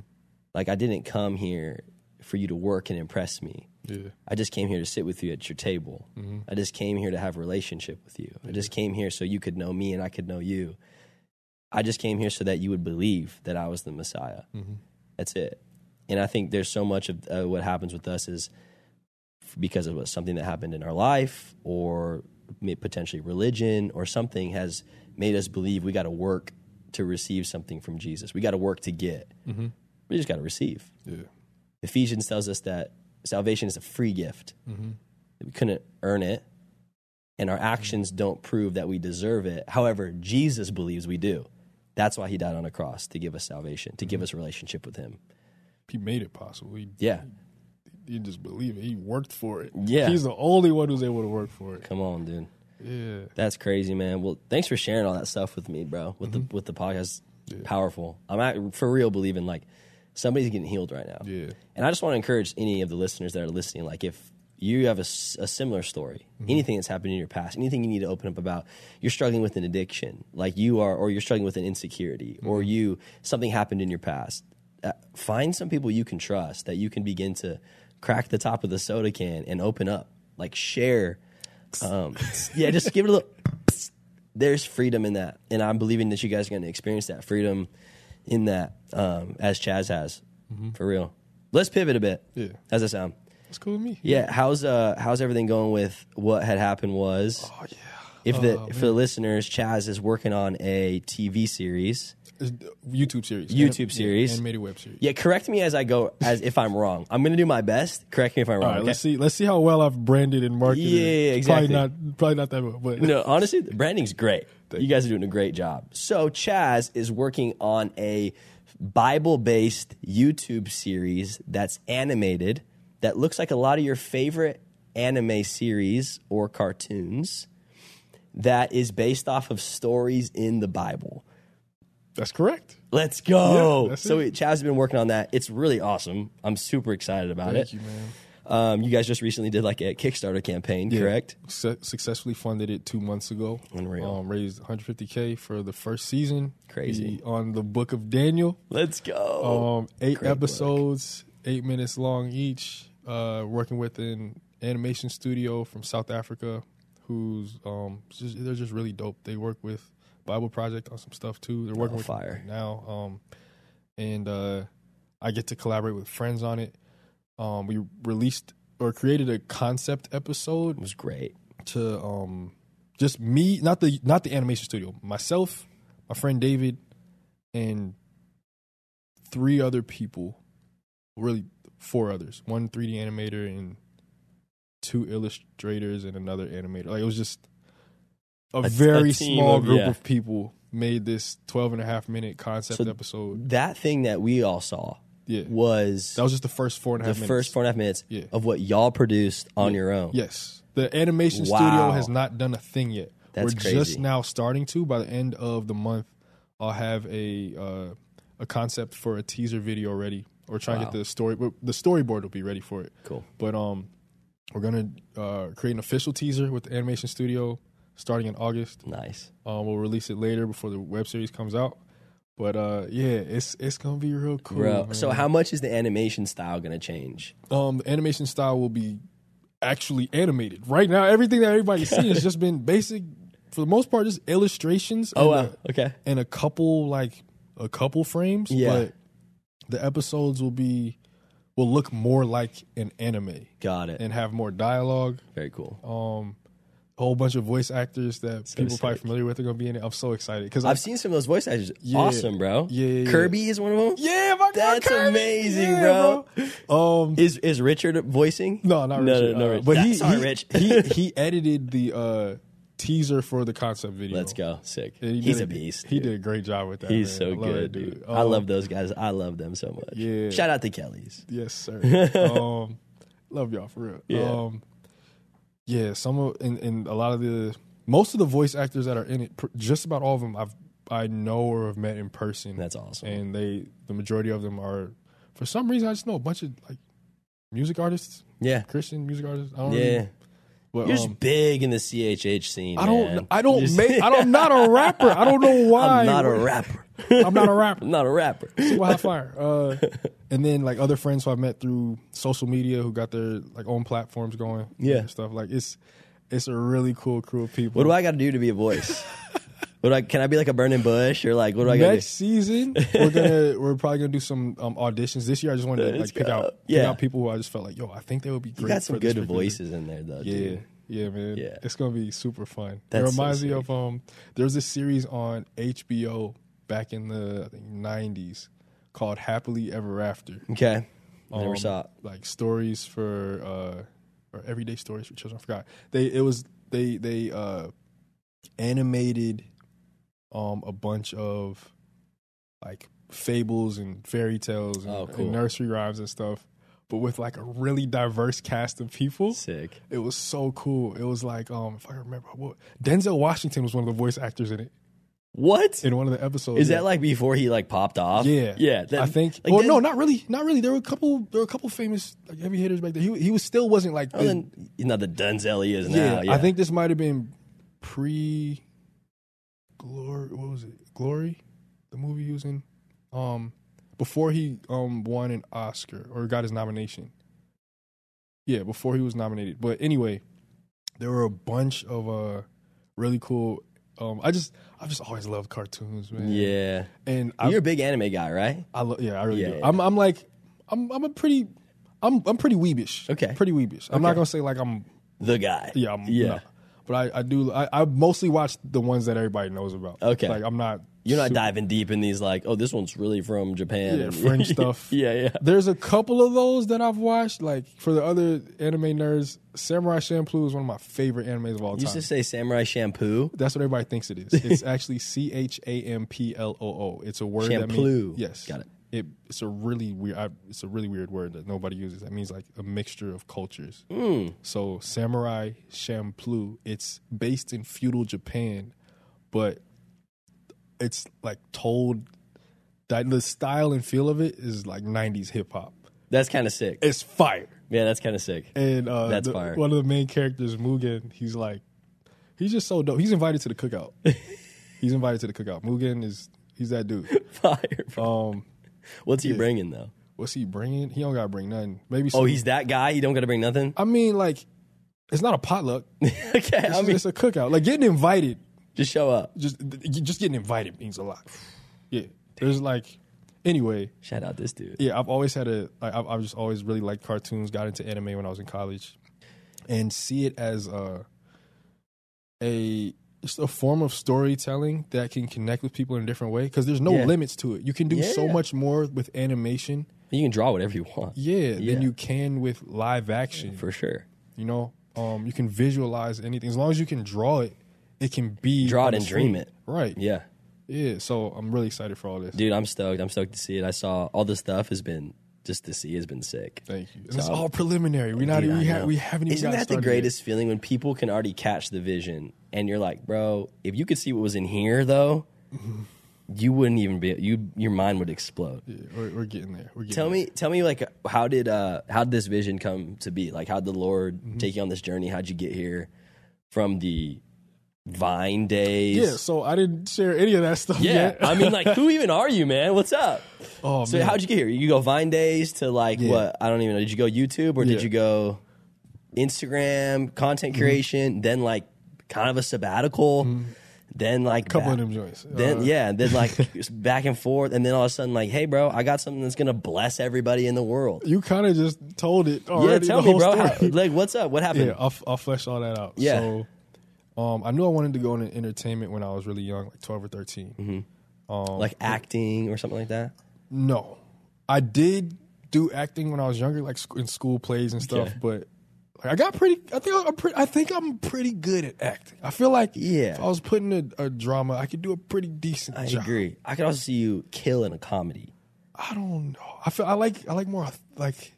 Like I didn't come here for you to work and impress me. Yeah, I just came here to sit with you at your table. Mm-hmm. I just came here to have a relationship with you. I just came here so you could know me and I could know you. I just came here so that you would believe that I was the Messiah. Mm-hmm. That's it. And I think there's so much of uh, what happens with us is because of what, something that happened in our life or potentially religion or something has made us believe we got to work to receive something from Jesus. We got to work to get. Mm-hmm. We just got to receive. yeah, Ephesians tells us that salvation is a free gift. Mm-hmm. We couldn't earn it, and our actions don't prove that we deserve it. However, Jesus believes we do. That's why he died on a cross to give us salvation, to Mm-hmm. give us a relationship with him. he made it possible. He, Yeah. he didn't just believe it. He worked for it. Yeah. he's the only one who's able to work for it. Come on, dude. Yeah, That's crazy, man. Well, thanks for sharing all that stuff with me, bro. With Mm-hmm. the with the podcast, powerful. I'm at, for real believing like somebody's getting healed right now. Yeah. And I just want to encourage any of the listeners that are listening, like if you have a similar story, Mm-hmm. anything that's happened in your past, anything you need to open up about, you're struggling with an addiction, like you are, or you're struggling with an insecurity, or Mm-hmm. you something happened in your past. Uh, find some people you can trust that you can begin to crack the top of the soda can and open up, like share. Um, yeah, just give it a little. There's freedom in that, and I'm believing that you guys are going to experience that freedom in that, um, as Chaz has, for real. Let's pivot a bit. Yeah. How's that sound? it's cool with me. Yeah, how's uh how's everything going with what had happened was? Oh yeah. If the for the listeners, Chaz is working on a TV series. YouTube series. YouTube Anim- series. Yeah, animated web series. Yeah, correct me as I go as if I'm wrong. I'm gonna do my best. Correct me if I'm wrong. All right, okay? let's see. Let's see how well I've branded and marketed. Yeah, yeah, It's exactly. Probably not. Probably not that well, but No, honestly, the branding's great. You guys are doing a great job. So Chaz is working on a Bible-based YouTube series that's animated that looks like a lot of your favorite anime series or cartoons that is based off of stories in the Bible. That's correct. Let's go. Yeah, so it. Chaz has been working on that. It's really awesome. I'm super excited about Thank it. you, man. Um, you guys just recently did like a Kickstarter campaign, Yeah. correct? Su- successfully funded it two months ago. Unreal. Um, raised 150k for the first season. Crazy. We on the Book of Daniel. Let's go. Um, eight Great book. episodes, eight minutes long each. Uh, working with an animation studio from South Africa, who's um, just, they're just really dope. They work with Bible Project on some stuff too. They're working Oh, with fire. now, um, and uh, I get to collaborate with friends on it. Um, we released or created a concept episode it was great. to um just me not the not the animation studio myself my friend david and three other people really four others one 3d animator and two illustrators and another animator like it was just a, A- a very team small of- group yeah. of people made this 12 and a half minute concept So episode That thing that we all saw yeah was that was just the first four and a the minutes first four and a half minutes Yeah. of what y'all produced on your own. Yes. The animation Wow. studio has not done a thing yet. That's We're crazy. just now starting to by the end of the month. I'll have a uh, a concept for a teaser video ready, or try and Wow. get the story. The storyboard will be ready for it. Cool. But um, we're gonna uh, create an official teaser with the animation studio starting in August. Nice. Um, we'll release it later before the web series comes out. But uh, yeah, it's it's gonna be real cool. Bro, man. so how much is the animation style going to change? um, the animation style will be actually animated. Right now, everything that everybody's seeing has just been basic, for the most part, just illustrations. Oh, wow. a- Okay. and a couple like a couple frames. Yeah. but the episodes will be will look more like an anime Got it. and have more dialogue. Very cool. Um, whole bunch of voice actors that people probably familiar with are gonna be in it. I'm so excited because I've seen some of those voice actors. Yeah. Awesome, bro. Yeah, yeah, yeah. Kirby is one of them. Yeah, my That's amazing, bro. bro. Um, Is is Richard voicing? No, not No, Richard. no, no, uh, Rich. But he, Sorry, he, Rich. he he edited the uh, teaser for the concept video. Let's go. Sick. He He's did a beast. He dude. did a great job with that. He's man. so good, that dude. Um, I love those guys. I love them so much. Yeah. Shout out to Kelly's. Yes, sir. um, love y'all for real. Yeah. Um, yeah. Some of and, and a lot of the most of the voice actors that are in it, just about all of them, I've I know or have met in person. That's awesome. And they, the majority of them are, for some reason, I just know a bunch of like music artists, Yeah. Christian music artists. I don't Yeah. Really, but, You're um, just big in the CHH scene. I don't. man. I don't make. I don't. I'm not a rapper. I don't know why. I'm not a rapper. I'm not a rapper. I'm not a rapper. Super high fire. Uh, and then like other friends who I've met through social media who got their like own platforms going. Yeah. and stuff like it's it's a really cool crew of people. What do I got to do to be a voice? What do I, can I be like a burning bush or like what do I Next season, we're gonna we're probably gonna do some um, auditions. This year, I just wanted to Let's like pick go. out Yeah. pick out people who I just felt like, yo, I think they would be great. You got some good voices in there though. Yeah, dude. yeah, man. Yeah. it's gonna be super fun. That's it so reminds me of um, there was this series on HBO back in the I think '90s called Happily Ever After. Okay. I never um, saw it. like stories for uh or everyday stories for children. I forgot. They it was they they uh animated um a bunch of like fables and fairy tales and, Oh, cool. and nursery rhymes and stuff. But with like a really diverse cast of people, Sick. it was so cool. It was like, um, if I remember, what Denzel Washington was one of the voice actors in it What? in one of the episodes. Is yeah. that like before he like popped off? Yeah, Yeah. that- I think. Like well, no, not really, not really. There were a couple. There were a couple famous like heavy hitters back there. He he was still wasn't like. The- then he's not the Denzel he is yeah, now. Yeah. I think this might have been pre. Glory, what was it? Glory, the movie he was in, um, before he um won an Oscar or got his nomination. Yeah, before he was nominated. But anyway, there were a bunch of uh really cool. Um, I just I've just always loved cartoons, man. Yeah. and You're a big anime guy, right? I lo- yeah, I really Yeah, do. yeah. I'm I'm like I'm I'm a pretty I'm I'm pretty weebish. Okay. Pretty weebish. I'm Okay. not gonna say like I'm The guy. yeah, I'm Yeah. no. But I, I do I, I mostly watch the ones that everybody knows about. Okay. Like I'm not You're not super- diving deep in these like, oh, this one's really from Japan. Yeah, and- French stuff. yeah, yeah. There's a couple of those that I've watched. Like for the other anime nerds, Samurai Champloo is one of my favorite animes of all time. You used to say samurai shampoo. That's what everybody thinks it is. It's actually C H A M P L O O. It's a word that Champloo. means yes. Got it. It, it's a really weird. I, it's a really weird word that nobody uses. That means like a mixture of cultures. Mm. So samurai Champloo. It's based in feudal Japan, but it's like told that the style and feel of it is like '90s hip hop. That's kind of sick. It's fire. Yeah, that's kind of sick. And uh, That's the- fire. one of the main characters, Mugen, he's like, he's just so dope. He's invited to the cookout. he's invited to the cookout. Mugen is he's that dude. Fire. bro. Um, What's he yeah. bringing though? what's he bringing? He don't gotta bring nothing. Maybe. Oh, he's that guy. He don't got to bring nothing. I mean, like, it's not a potluck. okay, It's, I mean, it's a cookout. Like getting invited, just show up. just just getting invited means a lot. Yeah. There's like, anyway. Shout out this dude. Yeah, I've always had a. Like, I've, I've just always really liked cartoons. Got into anime when I was in college, and see it as uh, a a just a form of storytelling that can connect with people in a different way. Because there's no Yeah. limits to it. You can do so much more with animation, You can draw whatever you want. yeah, Yeah. than you can with live action. for sure. You know, um, you can visualize anything as long as you can draw it. It can be Draw it and dream it. Right. Yeah, Yeah. So I'm really excited for all this. dude, I'm stoked. I'm stoked to see it. I saw all the stuff has been just to see has been sick. Thank you. And it's all preliminary. We not Dude, we, ha- we haven't even. Isn't that the started yet. greatest feeling when people can already catch the vision and you're like, bro, if you could see what was in here though, you wouldn't even be you. Your mind would explode. Yeah, we're, we're getting there. We're getting Tell there. me, tell me, like, how did uh, how did this vision come to be? Like, how did the Lord Mm-hmm. take you on this journey? How'd you get here from the Vine days? Yeah, so I didn't share any of that stuff yeah. yet. I mean, like, who even are you, man? What's up? oh, So, man. how'd you get here? You go Vine days to like Yeah. what? I don't even know. Did you go YouTube or did you go Instagram content Mm-hmm. creation? Then like kind of a sabbatical. Then like couple back- of them joints. Then Uh, yeah, then like back and forth, and then all of a sudden like, hey, bro, I got something that's gonna bless everybody in the world. you kind of just told it Already, Yeah, tell me, bro. How, like, what's up? What happened? yeah, I'll, I'll flesh all that out. Yeah. So, um, I knew I wanted to go into entertainment when I was really young, like twelve or 13 Mm-hmm. Um, like acting or something like that. No, I did do acting when I was younger, like in school plays and stuff. Okay. But like, I got pretty. I think I'm pretty. I think I'm pretty good at acting. I feel like Yeah. if I was putting a, a drama, I could do a pretty decent I job. agree. I could also see you kill in a comedy. I don't know. I feel I like I like more like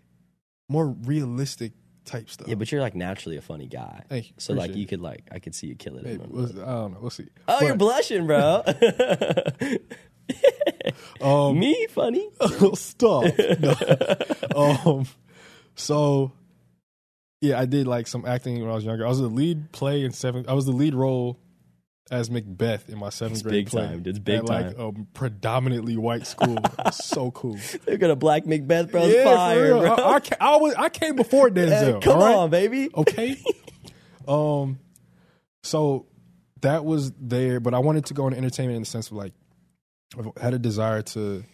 more realistic type stuff. Yeah, but you're like naturally a funny guy. Thank you. So like Appreciate you could like I could see you kill it. Maybe. We'll- I don't know. We'll see. Oh, you're blushing, bro. um, Me funny. Stop. No. um, so yeah, I did like some acting when I was younger. I was the lead play in seventh. I was the lead role as Macbeth in my seventh It's grade big play. time. It's big at, like a predominantly white school. So cool. They're gonna black Macbeth, bro. It's yeah, for fire, bro. I, I, I was I came before Denzel. come right? on, baby. okay. um, so that was there, but I wanted to go into entertainment in the sense of like, I had a desire to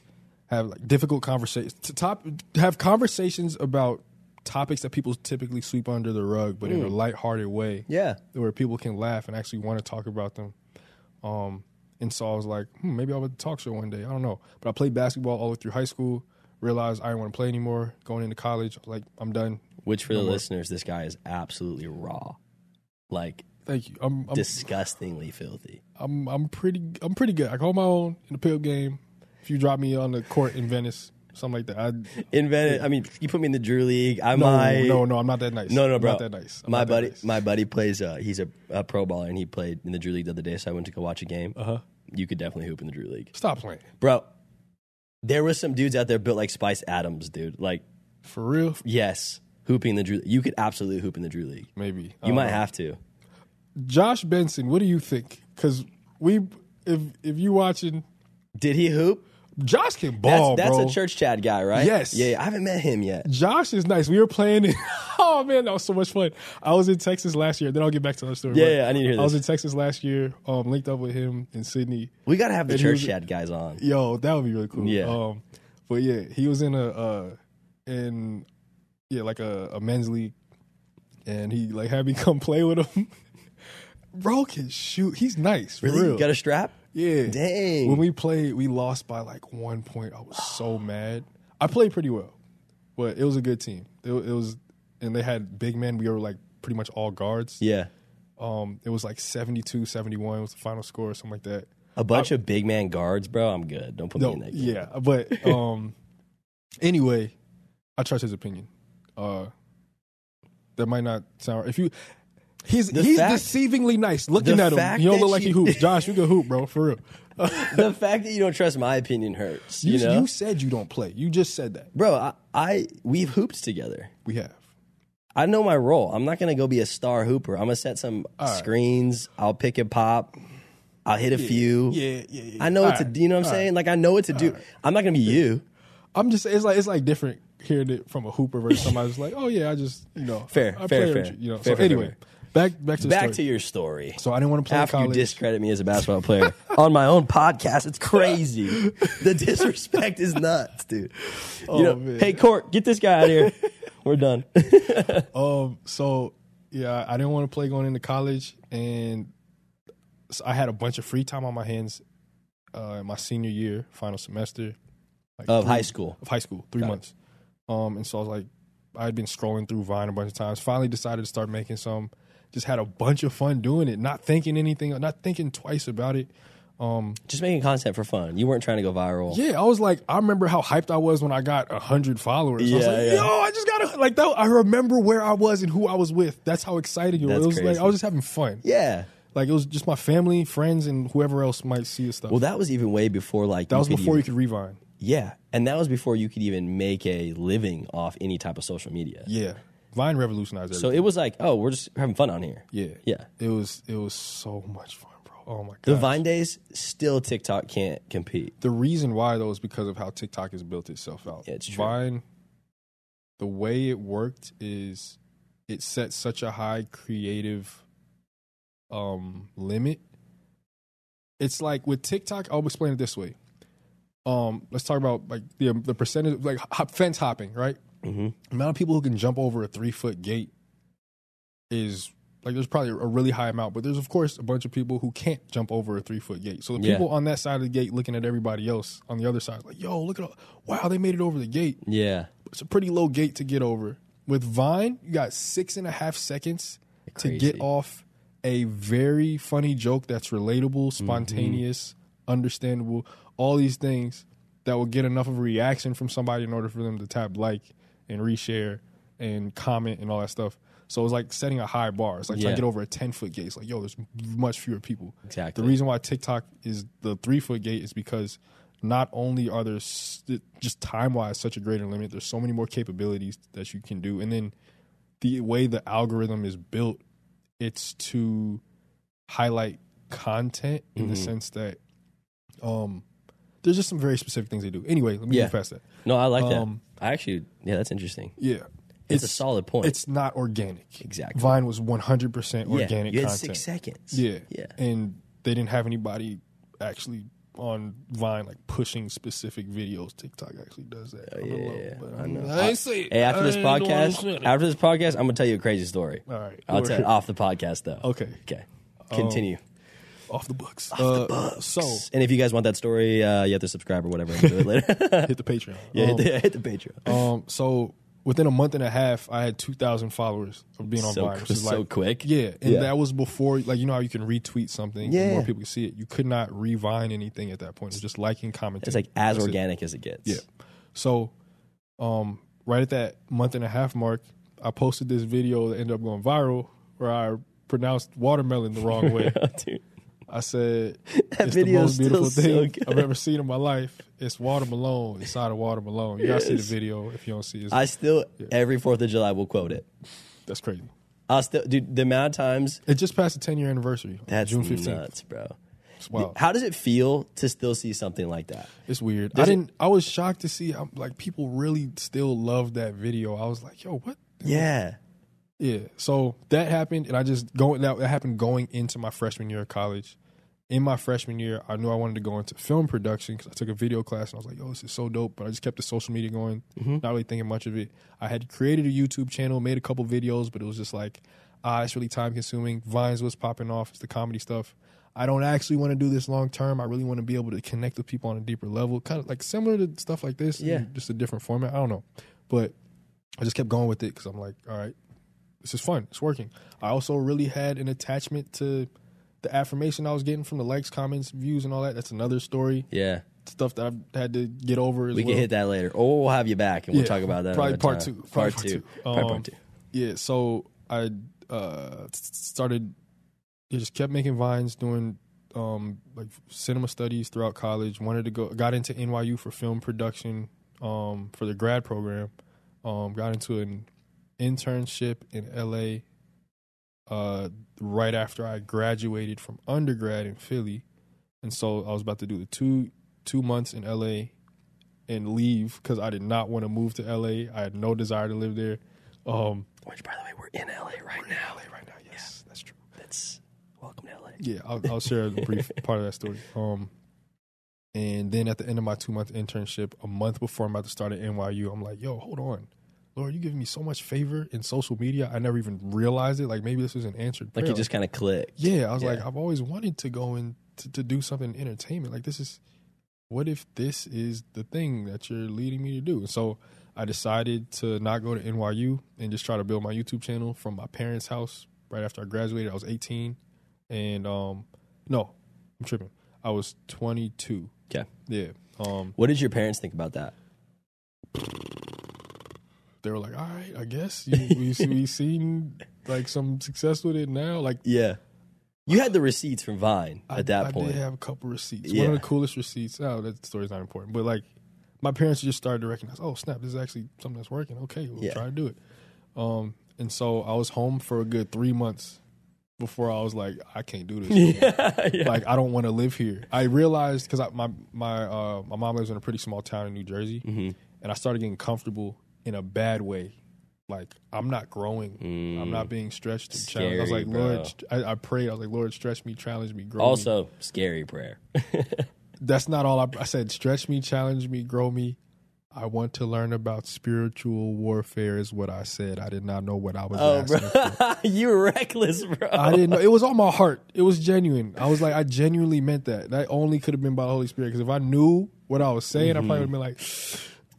have like difficult conversations, to top have conversations about topics that people typically sweep under the rug, but in a lighthearted way, Yeah. where people can laugh and actually want to talk about them. Um, and so I was like, hmm, maybe I'll have a talk show one day. I don't know, but I played basketball all the way through high school. Realized I didn't want to play anymore. Going into college, like I'm done. Which for the more. listeners, this guy is absolutely raw, like Thank you. I'm I'm, disgustingly filthy. I'm I'm pretty I'm pretty good. I hold my own in the pickup game. If you drop me on the court in Venice, something like that, I Invented. I mean, you put me in the Drew League. I no might. no no I'm not that nice. No, no, I'm bro. not that nice. I'm my buddy, nice. my buddy plays. Uh, he's a, a pro baller, and he played in the Drew League the other day. So I went to go watch a game. Uh Uh-huh. You could definitely hoop in the Drew League, Stop playing bro. There was some dudes out there built like Spice Adams, dude. Like, for real. yes, hooping in the Drew. You could absolutely hoop in the Drew League. Maybe You might know. have to. Josh Benson. What do you think? Because we if if you watching, Did he hoop? Josh can That's, ball, that's bro. a church Chad guy, right? Yes. Yeah, yeah, I haven't met him yet. Josh is nice. We were playing. In, oh man, that was so much fun. I was in Texas last year. Then I'll get back to the story. Yeah, yeah, I need to hear I was in Texas last year. Um, linked up with him in Sydney. We gotta have the And church was- Chad guys on. Yo, that would be really cool. Yeah. Um, but yeah, he was in a uh, in yeah like a, a men's league, and he like had me come play with him. Bro can shoot. He's nice. For Really? real. You got a strap? Yeah. Dang. When we played, we lost by like one point. I was so mad. I played pretty well, but it was a good team. It, it was, and they had big men. We were like pretty much all guards. yeah. Um, it was like 72, 71 was the final score or something like that. A bunch of big man guards, bro. I'm good. Don't put me in that game. yeah, but um, anyway, I trust his opinion. Uh, that might not sound if you. He's The he's fact- deceivingly nice. Looking at him, you don't look like he you- hoops. Josh, you can hoop, bro, for real. the fact that you don't trust my opinion hurts. You, You, know, you said you don't play. You just said that. bro. I, I we've hooped together. We have. I know my role. I'm not gonna go be a star hooper. I'm gonna set some right. screens. I'll pick and pop. I'll hit a few. Yeah, yeah, yeah. I know what All to right, do. You know what I'm all saying? Like I know what to do. I'm not gonna be you. I'm just it's like it's like different hearing it from a hooper versus somebody who's like, oh yeah, I just you know Fair, I fair, fair. you, you know. Fair, so fair, anyway, fair. Back back to the Back story. to your story. So I didn't want to play After you discredit me as a basketball player on my own podcast, it's crazy. the disrespect is nuts, dude. You know, Oh, man. hey Court, get this guy out of here. We're done. Um, so yeah, I didn't want to play going into college, and so I had a bunch of free time on my hands uh, in my senior year, final semester like of three- high school. Of high school, three Got it. months. Um, and so I was like, I had been scrolling through Vine a bunch of times. Finally, decided to start making some. Just had a bunch of fun doing it, not thinking anything, not thinking twice about it. Um, Just making content for fun. You weren't trying to go viral. yeah, I was like, I remember how hyped I was when I got hundred followers. I was Yeah, like, yeah. yo, I just got like that. I remember where I was and who I was with. That's how exciting it was. That's It was like crazy. I was just having fun. Yeah. Like it was just my family, friends, and whoever else might see the stuff. Well, that was even way before like that was before even- you could revine. Yeah, and that was before you could even make a living off any type of social media. Yeah, Vine revolutionized everything. So it was like, oh, we're just having fun on here. yeah, Yeah. It was it was so much fun, bro. Oh my god. The Vine days, still TikTok can't compete. The reason why though is because of how TikTok has built itself out. Yeah, it's true. Vine, the way it worked is it set such a high creative um limit. It's like with TikTok, I'll explain it this way. Um, let's talk about like the the percentage like hop, fence hopping, right? Mhm. The amount of people who can jump over a three foot gate is like there's probably a really high amount, but there's of course a bunch of people who can't jump over a three foot gate. So the Yeah. people on that side of the gate looking at everybody else on the other side, like, yo, look at all, wow, they made it over the gate. Yeah. It's a pretty low gate to get over. With Vine, you got six and a half seconds to get off a very funny joke that's relatable, spontaneous, understandable, all these things that will get enough of a reaction from somebody in order for them to tap like and reshare and comment and all that stuff. So it's like setting a high bar. It's like trying to get over a 10 foot gate. It's like, yo, there's much fewer people. Exactly. The reason why TikTok is the three foot gate is because not only are there just time wise such a greater limit, there's so many more capabilities that you can do. And then the way the algorithm is built, it's to highlight content in Mm-hmm. the sense that um there's just some very specific things they do. Anyway, let me Yeah. move past that. No, I like Um, that. I actually, yeah, that's interesting. Yeah. It's, a solid point. It's not organic. Exactly. Vine was 100% yeah. organic you had content. six seconds. Yeah. Yeah. And they didn't have anybody actually on Vine like pushing specific videos. TikTok actually does that. Oh, yeah, low, yeah, but I know. I ain't see it. Hey, after I this ain't the one who said podcast, after this podcast, I'm gonna tell you a crazy story. All right. I'll tell ahead. off the podcast though. Okay. Okay. Continue. Off the books. uh, So and if you guys want that story, uh, you have to subscribe or whatever. and do it later. hit the Patreon. yeah, Um, hit, the, hit the Patreon. Um, so within a month and a half, I had two thousand followers of being on So Vine, which is so like quick. Yeah, and Yeah. that was before, like you know how you can retweet something, Yeah. and more people can see it. You could not revine anything at that point. It's just liking, commenting. It's like as That's it. organic as it gets. Yeah. So, um, right at that month and a half mark, I posted this video that ended up going viral where I pronounced watermelon the wrong way. Dude. I said, That "It's the most beautiful still so thing. I've ever seen in my life. It's Water Malone inside of Water Malone. You gotta see the video if you don't see it. I still every Fourth of July will quote it. That's crazy. I still, dude. The amount of times It just passed the 10 year anniversary. that's June 15th. nuts, bro. Wild. How does it feel to still see something like that? It's weird. Does I didn't. I was shocked to see like people really still love that video. I was like, yo, what? Yeah. Yeah. So that happened, and I just going that, that happened going into my freshman year of college. In my freshman year, I knew I wanted to go into film production because I took a video class, and I was like, "Yo, this is so dope." But I just kept the social media going, not really thinking much of it. I had created a YouTube channel, made a couple videos, but it was just like, ah, it's really time consuming. Vines was popping off, it's the comedy stuff. I don't actually want to do this long term. I really want to be able to connect with people on a deeper level, kind of like similar to stuff like this, Yeah. just a different format. I don't know, but I just kept going with it because I'm like, all right, this is fun. It's working. I also really had an attachment to the affirmation I was getting from the likes, comments, views, and all that. That's another story. Yeah. Stuff that I've had to get over as We well. can hit that later, or we'll have you back and we'll Yeah, talk about that. Probably part time. two. Part Probably two. part two. Probably Um, part two. Yeah. So I uh, started. Yeah, just kept making vines, doing um, like cinema studies throughout college. Wanted to go. Got into NYU for film production um, for the grad program. Um, got into an internship in LA uh, right after I graduated from undergrad in Philly, and so I was about to do the two two months in LA and leave because I did not want to move to LA. I had no desire to live there. Um, Which, by the way, we're in LA right now. LA right now, yes, that's true. That's welcome to LA. Yeah, I'll, I'll share a brief part of that story. Um, and then at the end of my two month internship, a month before I'm about to start at NYU, I'm like, yo, hold on. Lord, you giving me so much favor in social media. I never even realized it. Like maybe this was an answered prayer. Like you just kind of clicked. Yeah, I was Yeah. like, I've always wanted to go in to, to do something in entertainment. Like this is, what if this is the thing that you're leading me to do? And so I decided to not go to NYU and just try to build my YouTube channel from my parents' house right after I graduated. I was 18, and um, no, I'm tripping. I was 22. Okay. Yeah. Um, What did your parents think about that? They were like, all right, I guess you, we we seen like some success with it now. Like Yeah. You had the receipts from Vine I, at that I point. I did have a couple receipts. Yeah. One of the coolest receipts. Oh, that story's not important, but like my parents just started to recognize. Oh, snap! This is actually something that's working. Okay, we'll Yeah. try to do it. Um, and so I was home for a good three months before I was like, I can't do this. no more. Like I don't want to live here. I realized because my my uh, my mom lives in a pretty small town in New Jersey, Mm-hmm. and I started getting comfortable in a bad way. Like I'm not growing. I'm not being stretched and challenged. I was Mm. Like, bro. Lord, I, I prayed. I was like, Lord, stretch me, challenge me, grow me. also, scary prayer. That's not all I, I said. Stretch me, challenge me, grow me. I want to learn about spiritual warfare. Is what I said. I did not know what I was oh, asking. you reckless, bro. I didn't know. It was on my heart. It was genuine. I was like, I genuinely meant that. That only could have been by the Holy Spirit. Because if I knew what I was saying, I probably would have been like,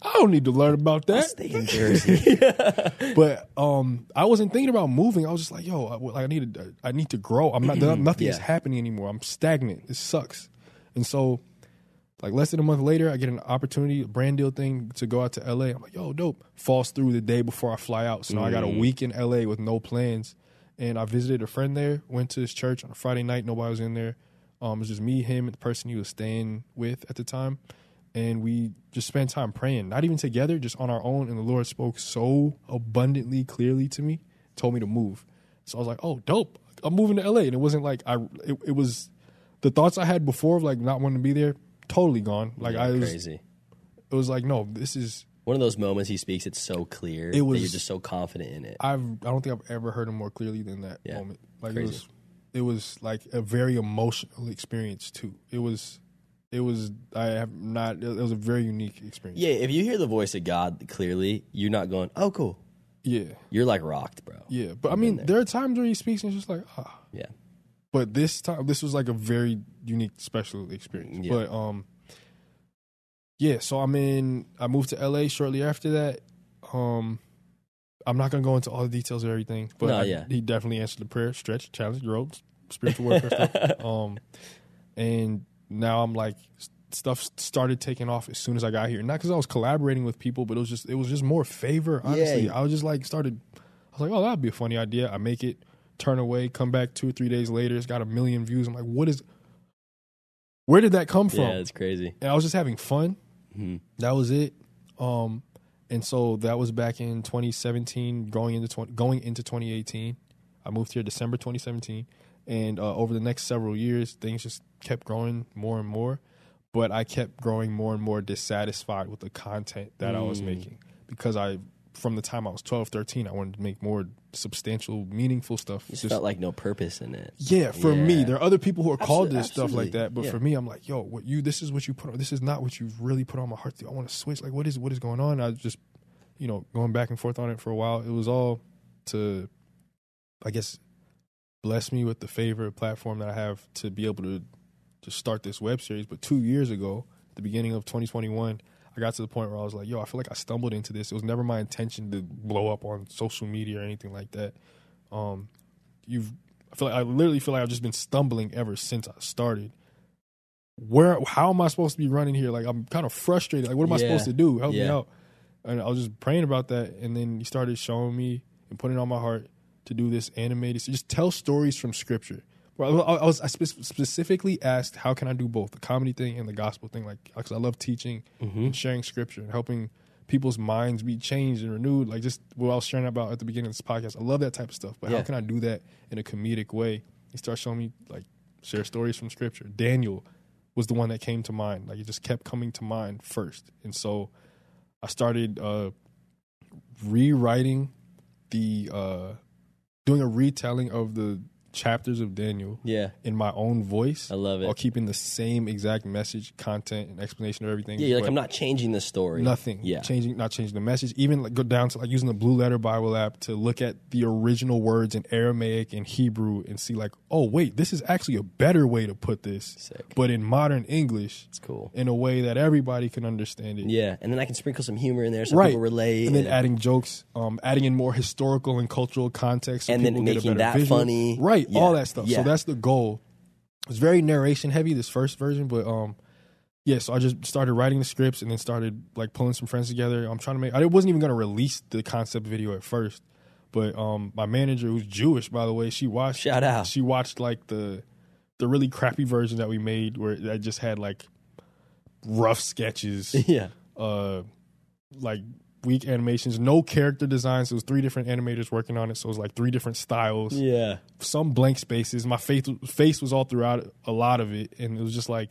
I don't need to learn about that. I Stay in Jersey. But um, I wasn't thinking about moving. I was just like, yo, I, like, I need to, I need to grow. I'm not. nothing is happening anymore. I'm stagnant. It sucks. And so, like less than a month later, I get an opportunity, a brand deal thing to go out to LA. I'm like, yo, dope. Falls through the day before I fly out. So now I got a week in LA with no plans. And I visited a friend there. Went to his church on a Friday night. Nobody was in there. Um, it was just me, him, and the person he was staying with at the time. And we just spent time praying, not even together, just on our own. And the Lord spoke so abundantly clearly to me, told me to move. So I was like, oh, dope. I'm moving to LA. And it wasn't like I, it, it was the thoughts I had before of like not wanting to be there, totally gone. Like Yeah, I was, crazy. it was like, no, this is, One of those moments he speaks, it's so clear. It was- you're just so confident in it. I've, I don't think I've ever heard him more clearly than that Yeah, moment. Like crazy. it was, it was like a very emotional experience too. It was, it was, I have not, it was a very unique experience. yeah, if you hear the voice of God clearly, you're not going, "Oh, cool." Yeah. You're like rocked, bro. Yeah. But I mean, there. are times where he speaks and it's just like, ah. Yeah. But this time, this was like a very unique, special experience. Yeah. But um, yeah. So I'm in. I moved to LA shortly after that. Um, I'm not gonna go into all the details of everything, but No, I- yeah. he definitely answered the prayer, stretch, challenge, growth, spiritual warfare stuff. Um, and now I'm like stuff started taking off as soon as I got here. Not because I was collaborating with people, but it was just it was just more favor. Honestly, Yeah. I was just like started. I was like, oh, that'd be a funny idea. I make it, turn away, come back two or three days later. It's got a million views. I'm like, what is? Where did that come from? Yeah, it's crazy. and I was just having fun. Mhm. That was it. Um, and so that was back in 2017, going into 20, going into 2018. I moved here December 2017, and uh, over the next several years, things just kept growing more and more. But I kept growing more and more dissatisfied with the content that I was making because I, from the time I was 12, 13, I wanted to make more substantial, meaningful stuff. Just, Just- felt like no purpose in it. yeah, for me, there are other people who are called Absol- this stuff like that, but Yeah. for me, I'm like, yo, what you? This is what you put on. This is not what you've really put on my heart. I want to switch. Like, what is what is going on? I just, you know, going back and forth on it for a while. It was all to, I guess, bless me with the favor platform that I have to be able to to start this web series. But two years ago, at the beginning of 2021, I got to the point where I was like, yo, I feel like I stumbled into this. It was never my intention to blow up on social media or anything like that. Um, you've I feel like I literally feel like I've just been stumbling ever since I started. Where how am I supposed to be running here? Like I'm kind of frustrated. Like what am I supposed to do? Help me out. And I was just praying about that, and then he started showing me and putting it on my heart to do this animated. So just tell stories from scripture. Well, I I was I spe- specifically asked how can I do both the comedy thing and the gospel thing, like because I love teaching and sharing scripture and helping people's minds be changed and renewed. Like just what I was sharing about at the beginning of this podcast. I love that type of stuff, but Yeah. how can I do that in a comedic way? He started showing me like share stories from scripture. Daniel was the one that came to mind. Like it just kept coming to mind first, and so I started uh, rewriting the uh, doing a retelling of the chapters of Daniel Yeah. in my own voice. I love it. While keeping the same exact message, content, and explanation of everything. Yeah, like, I'm not changing the story. Nothing. Yeah. Changing, not changing the message. Even like go down to like using the Blue Letter Bible app to look at the original words in Aramaic and Hebrew and see like, oh wait, this is actually a better way to put this, Sick. but in modern English, It's cool. in a way that everybody can understand it. Yeah, and then I can sprinkle some humor in there so right. people relate. and then adding jokes, um, adding in more historical and cultural context, so And then people get a making that visual. funny. right? Yeah. All that stuff. Yeah. So that's the goal. It's very narration heavy this first version, but um, yeah. So I just started writing the scripts and then started like pulling some friends together. I'm trying to make. I wasn't even going to release the concept video at first, But um, my manager, who's Jewish, by the way, she watched. Shout out. She watched like the the really crappy version that we made, where that just had like rough sketches, yeah. uh, like weak animations, no character designs. It was three different animators working on it, so it was like three different styles. Yeah. Some blank spaces. My face face was all throughout a lot of it, and it was just like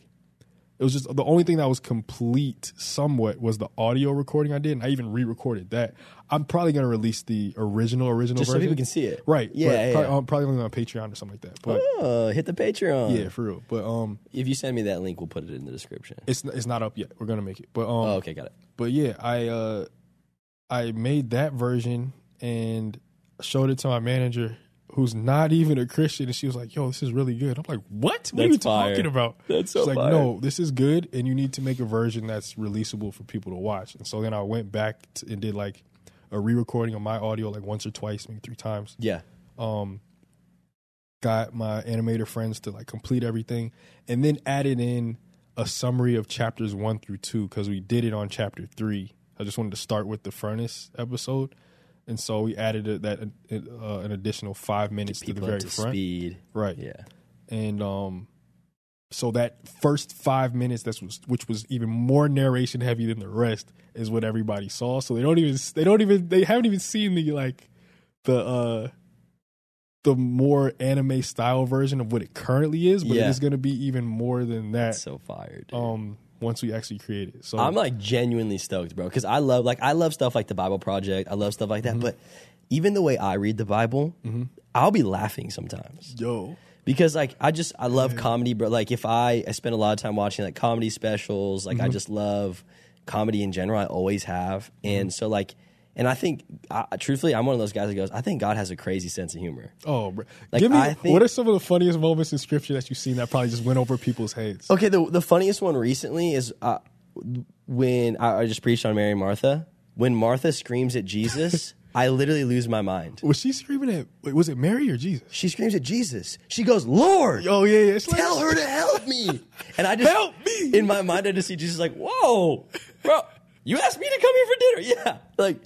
it was just the only thing that was complete somewhat was the audio recording I did, and I even re-recorded that. I'm probably gonna release the original original Just so version people can see it. right? Yeah, but yeah, probably, um, probably only on Patreon or something like that. But Oh, hit the Patreon. yeah, for real. But um, If you send me that link, we'll put it in the description. it's it's not up yet. We're gonna make it. But um, Oh, okay, got it. but yeah, I uh I made that version and showed it to my manager who's not even a Christian and she was like, "Yo, this is really good." I'm like, "What? What are you fire. talking about?" That's so She's like, fire. "No, this is good and you need to make a version that's releasable for people to watch." And so then I went back to, and did like a re-recording of my audio like once or twice, maybe three times Yeah. Um, got my animator friends to like complete everything and then added in a summary of chapters one through two because we did it on chapter three i just wanted to start with the furnace episode and so we added a, that uh, an additional five minutes to the very front speed. right Yeah. and um so that first five minutes that's was which was even more narration heavy than the rest is what everybody saw so they don't even they don't even they haven't even seen the like the uh the more anime style version of what it currently is but Yeah. it is going to be even more than that so fired. um once we actually create it so I'm like genuinely stoked, bro, because I love like I love stuff like the Bible Project. I love stuff like that, Mm-hmm. but even the way I read the Bible, I'll be laughing sometimes yo because like I just I love comedy, bro. Like if I I spend a lot of time watching like comedy specials, like Mm-hmm. I just love comedy in general. I always have, Mm-hmm. and so like, and I think I, truthfully, I'm one of those guys that goes, I think God has a crazy sense of humor. oh bro. Like, give me I think- what are some of the funniest moments in scripture that you've seen that probably just went over people's heads Okay, the the funniest one recently is uh, when I, I just preached on Mary and Martha. When Martha screams at Jesus, I literally lose my mind. was she screaming at wait, was it mary or jesus She screams at Jesus. She goes, "Lord, oh yeah, yeah. It's like- tell her to help me." And I just Help me. In my mind, I just see Jesus like, "Whoa, bro, you asked me to come here for dinner." Yeah, like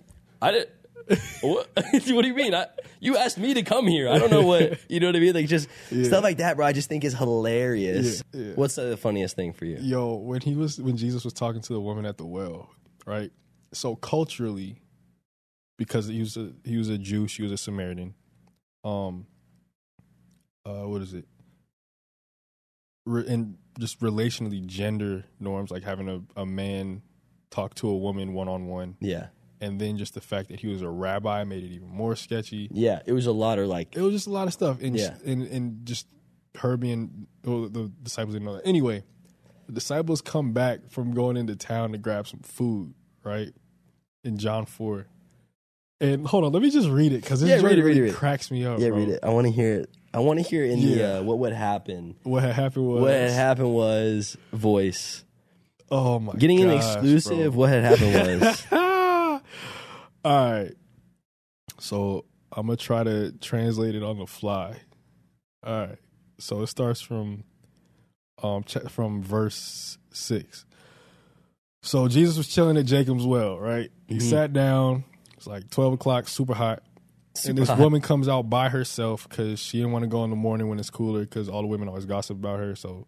I did. What? what do you mean? I, you asked me to come here. I don't know what you know what I mean. Like just stuff like that, bro. I just think is hilarious. Yeah, yeah. What's the funniest thing for you? Yo, when he was when Jesus was talking to the woman at the well, right? So culturally, because he was a he was a Jew, she was a Samaritan. Um, uh, what is it? Re- and just relationally, gender norms, like having a, a man talk to a woman one on one, Yeah, and then just the fact that he was a rabbi made it even more sketchy. yeah. It was a lot of like, It was just a lot of stuff, and Yeah. and and just her being well, the disciples didn't know that. Anyway, the disciples come back from going into town to grab some food, right? In John four, and hold on, let me just read it because this Yeah, read it, read really it. cracks me up. yeah, bro. read it. I want to hear it. I want to hear in the uh, what would happen. What had happened was What had happened was voice Oh my, getting an exclusive. bro. What had happened was All right. So I'm gonna try to translate it on the fly. All right. So it starts from um ch- from verse six. So Jesus was chilling at Jacob's well, right? He Mm-hmm. sat down. It's like twelve o'clock, super hot. Super and this hot. woman comes out by herself because she didn't want to go in the morning when it's cooler because all the women always gossip about her. So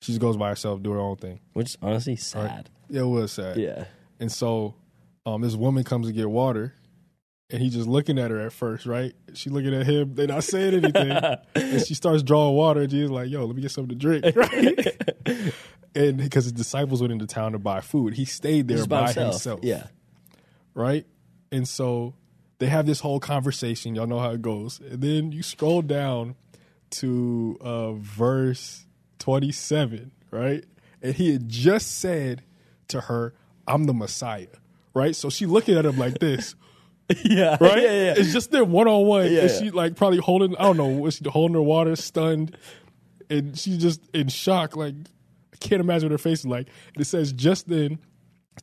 she just goes by herself, do her own thing. which is honestly sad. Yeah, it was sad. Yeah. And so um, this woman comes to get water, and he's just looking at her at first, right? She looking at him, they're not saying anything. and she starts drawing water, and she's like, yo, let me get something to drink, right? and because his disciples went into town to buy food, he stayed there by, by himself. himself. Yeah. Right? And so they have this whole conversation. Y'all know how it goes. And then you scroll down to uh, verse 27, right? And he had just said to her, I'm the Messiah, right? So she looking at him like this, Yeah. right? Yeah, yeah. It's just them one on one. Yeah, And she like probably holding, I don't know, was she holding her water, stunned. And she's just in shock. Like, I can't imagine what her face is like. And it says, just then,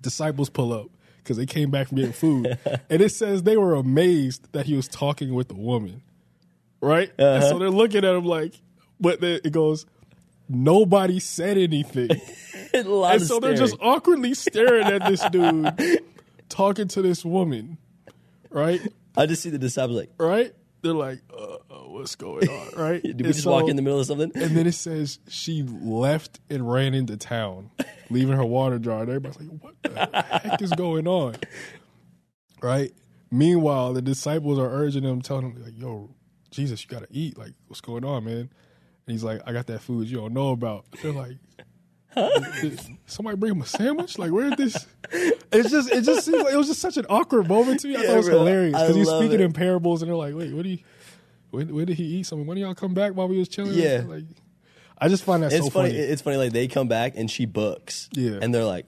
disciples pull up because they came back from getting food. and it says they were amazed that he was talking with a woman, right? And Uh-huh. so they're looking at him like, but then it goes, nobody said anything. And so they're just awkwardly staring at this dude talking to this woman, right? I just see the disciples like, right? They're like, uh, uh, what's going on, right? did we And just walk in the middle of something? And then it says she left and ran into town, leaving her water jar. And everybody's like, what the heck is going on? Right? Meanwhile, the disciples are urging him, telling him, like, yo, Jesus, you got to eat. Like, what's going on, man? And he's like, I got that food you don't know about. They're like, "Did somebody bring him a sandwich? Like, where did this? It's just, it just seems like it was just such an awkward moment to me. I Yeah, thought it was bro. hilarious because he's love speaking it. in parables, and they're like, wait, what do you? When, when did he eat something? When did y'all come back while we was chilling? Yeah. like I just find that It's so funny. funny. It's funny. Like they come back and she books. Yeah. and they're like,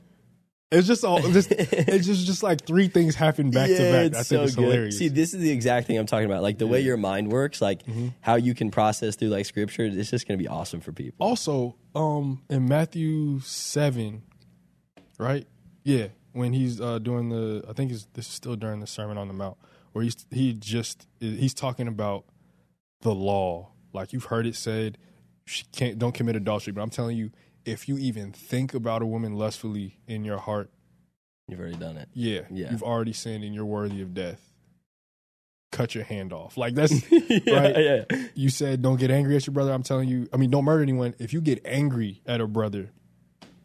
It's just all just it's just just like three things happen back yeah, to back. I think so it's good. hilarious. See, this is the exact thing I'm talking about. Like the way your mind works, like Mm-hmm. how you can process through like scripture. It's just gonna be awesome for people. also, um, in Matthew seven, right? Yeah, when he's uh, doing the, I think it's, this is still during the Sermon on the Mount, where he's he just he's talking about the law. Like you've heard it said, she can't don't commit adultery. But I'm telling you, if you even think about a woman lustfully in your heart, You've already done it. yeah, Yeah. you've already sinned and you're worthy of death. Cut your hand off. Like that's yeah, right. yeah. You said don't get angry at your brother. I'm telling you. I mean, don't murder anyone. If you get angry at a brother,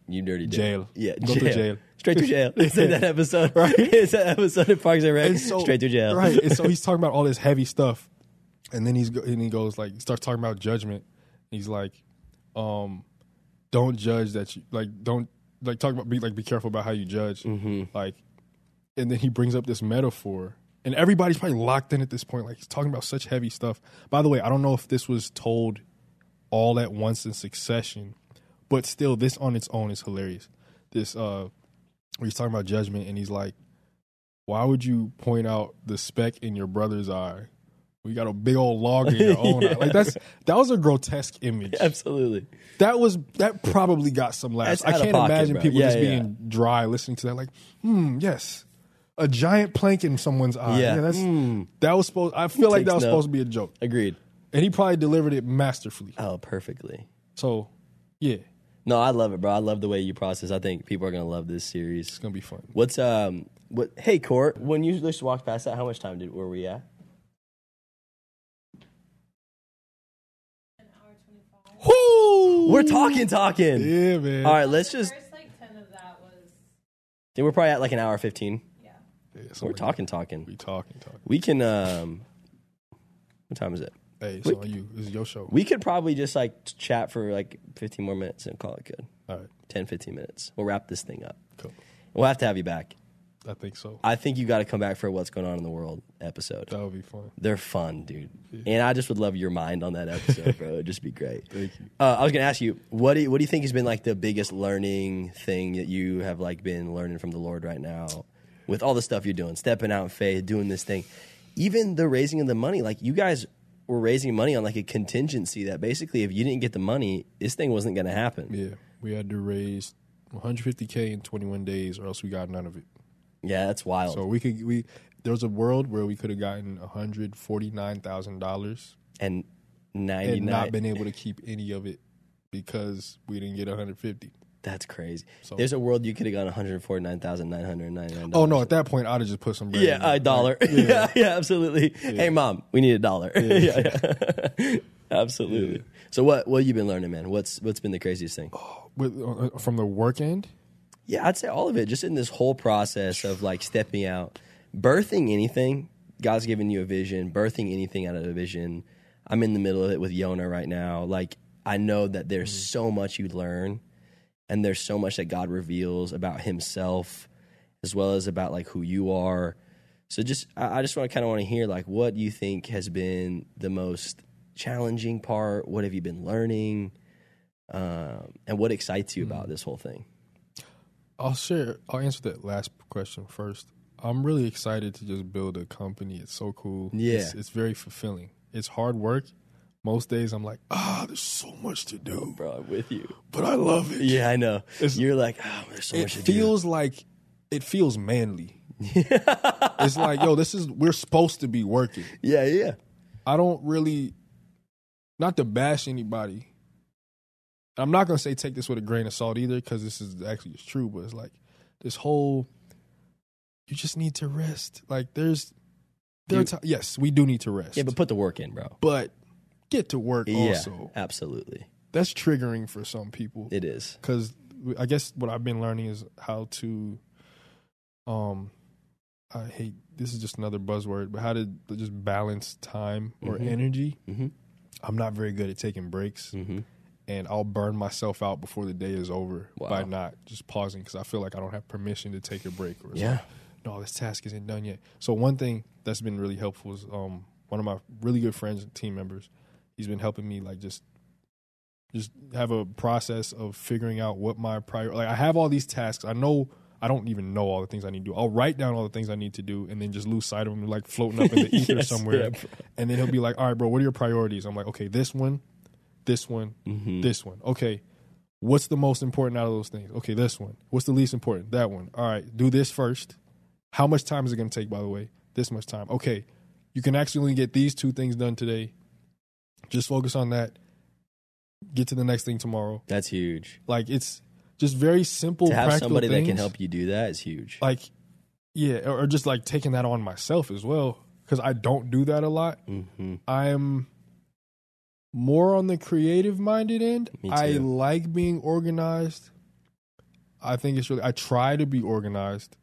You dirty. Jail. Yeah, Go to jail. Straight to jail. It's in that episode. Right. It's that episode of Parks and Rec. And so- Straight to jail. Right. And so he's talking about all this heavy stuff, and then he's and he goes like starts talking about judgment. He's like, um, don't judge that you like don't like talk about be like be careful about how you judge. Mm-hmm. Like, and then he brings up this metaphor, and everybody's probably locked in at this point. Like he's talking about such heavy stuff. By the way, I don't know if this was told all at once in succession, but still, this on its own is hilarious. This uh, where he's talking about judgment, and he's like, "Why would you point out the speck in your brother's eye? We got a big old log in your own eye. Like that's that was a grotesque image. Absolutely. That was that probably got some laughs. I can't pocket, imagine bro. people Yeah, just yeah. being dry listening to that. Like, hmm, yes, a giant plank in someone's eye. Yeah. that's Hmm. that was supposed. I feel like that was note. supposed to be a joke, Agreed. and he probably delivered it masterfully. Oh, perfectly. So, yeah, No, I love it, bro. I love the way you process. I think people are gonna love this series. it's gonna be fun. What's um what hey Court, when you just walked past that, how much time did were we at? We're talking talking. Yeah, man. All right, let's just First like ten of that was think we're probably at like an hour fifteen. yeah. Yeah, We're talking like talking. We talking, talking. We can um what time is it? Hey, it's on you. This is your show. We could probably just like chat for like 15 more minutes and call it good. All right, 10, 15 minutes. We'll wrap this thing up. cool. We'll have to have you back. I think so. I think you got to come back for what's going on in the world episode. That would be fun. They're fun, dude. And I just would love your mind on that episode, bro. It'd just be great. Thank you. Uh, I was gonna ask you, what do you, what do you think has been like the biggest learning thing that you have like been learning from the Lord right now, with all the stuff you're doing, stepping out in faith, doing this thing, even the raising of the money. Like you guys were raising money on like a contingency that basically, if you didn't get the money, this thing wasn't gonna happen. Yeah, we had to raise 150k in 21 days, or else we got none of it. Yeah, that's wild. So we could we there was a world where we could have gotten 149 thousand dollars and ninety and not been able to keep any of it because we didn't get 150. That's crazy. So- There's a world you could have got one hundred forty nine thousand nine hundred ninety nine. Oh no! At that point, I'd have just put some bread. Yeah, a dollar. Like, yeah. yeah, absolutely. Hey, mom, we need a dollar. Yeah, yeah. absolutely. So, what what you been learning, man? What's what's been the craziest thing? With, uh, from the work end, Yeah, I'd say all of it. Just in this whole process of like stepping out, birthing anything. God's given you a vision. Birthing anything out of a vision. I'm in the middle of it with Yona right now. Like I know that there's so much you learn, and there's so much that God reveals about Himself, as well as about like who you are. So just I, I just want to kind of want to hear like what do you think has been the most challenging part? What have you been learning? Um, and what excites you about this whole thing? I'll share. I'll answer that last question first. I'm really excited to just build a company. It's so cool. Yeah. it's, it's very fulfilling. It's hard work. Most days I'm like, ah, there's so much to do, Bro, I'm with you. but I love it. Yeah, I know. It's- You're like, oh, there's so it much to do. It feels like it feels manly. it's like, yo, this is we're supposed to be working. Yeah, yeah. I don't really, not to bash anybody. I'm not gonna say take this with a grain of salt either, because this is actually it's true. But it's like this whole, you just need to rest. Like there's, There are ti- yes, we do need to rest. Yeah, but put the work in, bro. but get to work also. Absolutely. That's triggering for some people. It is. because I guess what I've been learning is how to, um, I hate this is just another buzzword, but how to just balance time or Mhm. energy. Mhm. I'm not very good at taking breaks, Mm-hmm. And I'll burn myself out before the day is over by not just pausing because I feel like I don't have permission to take a break. Or Yeah. like, no, this task isn't done yet. So one thing that's been really helpful is um, one of my really good friends and team members. He's been helping me like just just have a process of figuring out what my prior like I have all these tasks. I know I don't even know all the things I need to do. I'll write down all the things I need to do and then just lose sight of them like floating up in the ether Yes, somewhere. yeah, and then he'll be like, "All right, bro, what are your priorities?" I'm like, "Okay, this one, this one, Mm-hmm. this one. Okay, what's the most important out of those things? Okay, this one. What's the least important? That one. All right, do this first. How much time is it going to take, by the way? This much time. Okay, you can actually only get these two things done today. Just focus on that. Get to the next thing tomorrow. That's huge. Like it's just very simple. to have practical somebody that can help you do that is huge. Like, yeah, or or just like taking that on myself as well because I don't do that a lot. mm-hmm. I'm more on the creative minded end. I like being organized. I think it's really I try to be organized.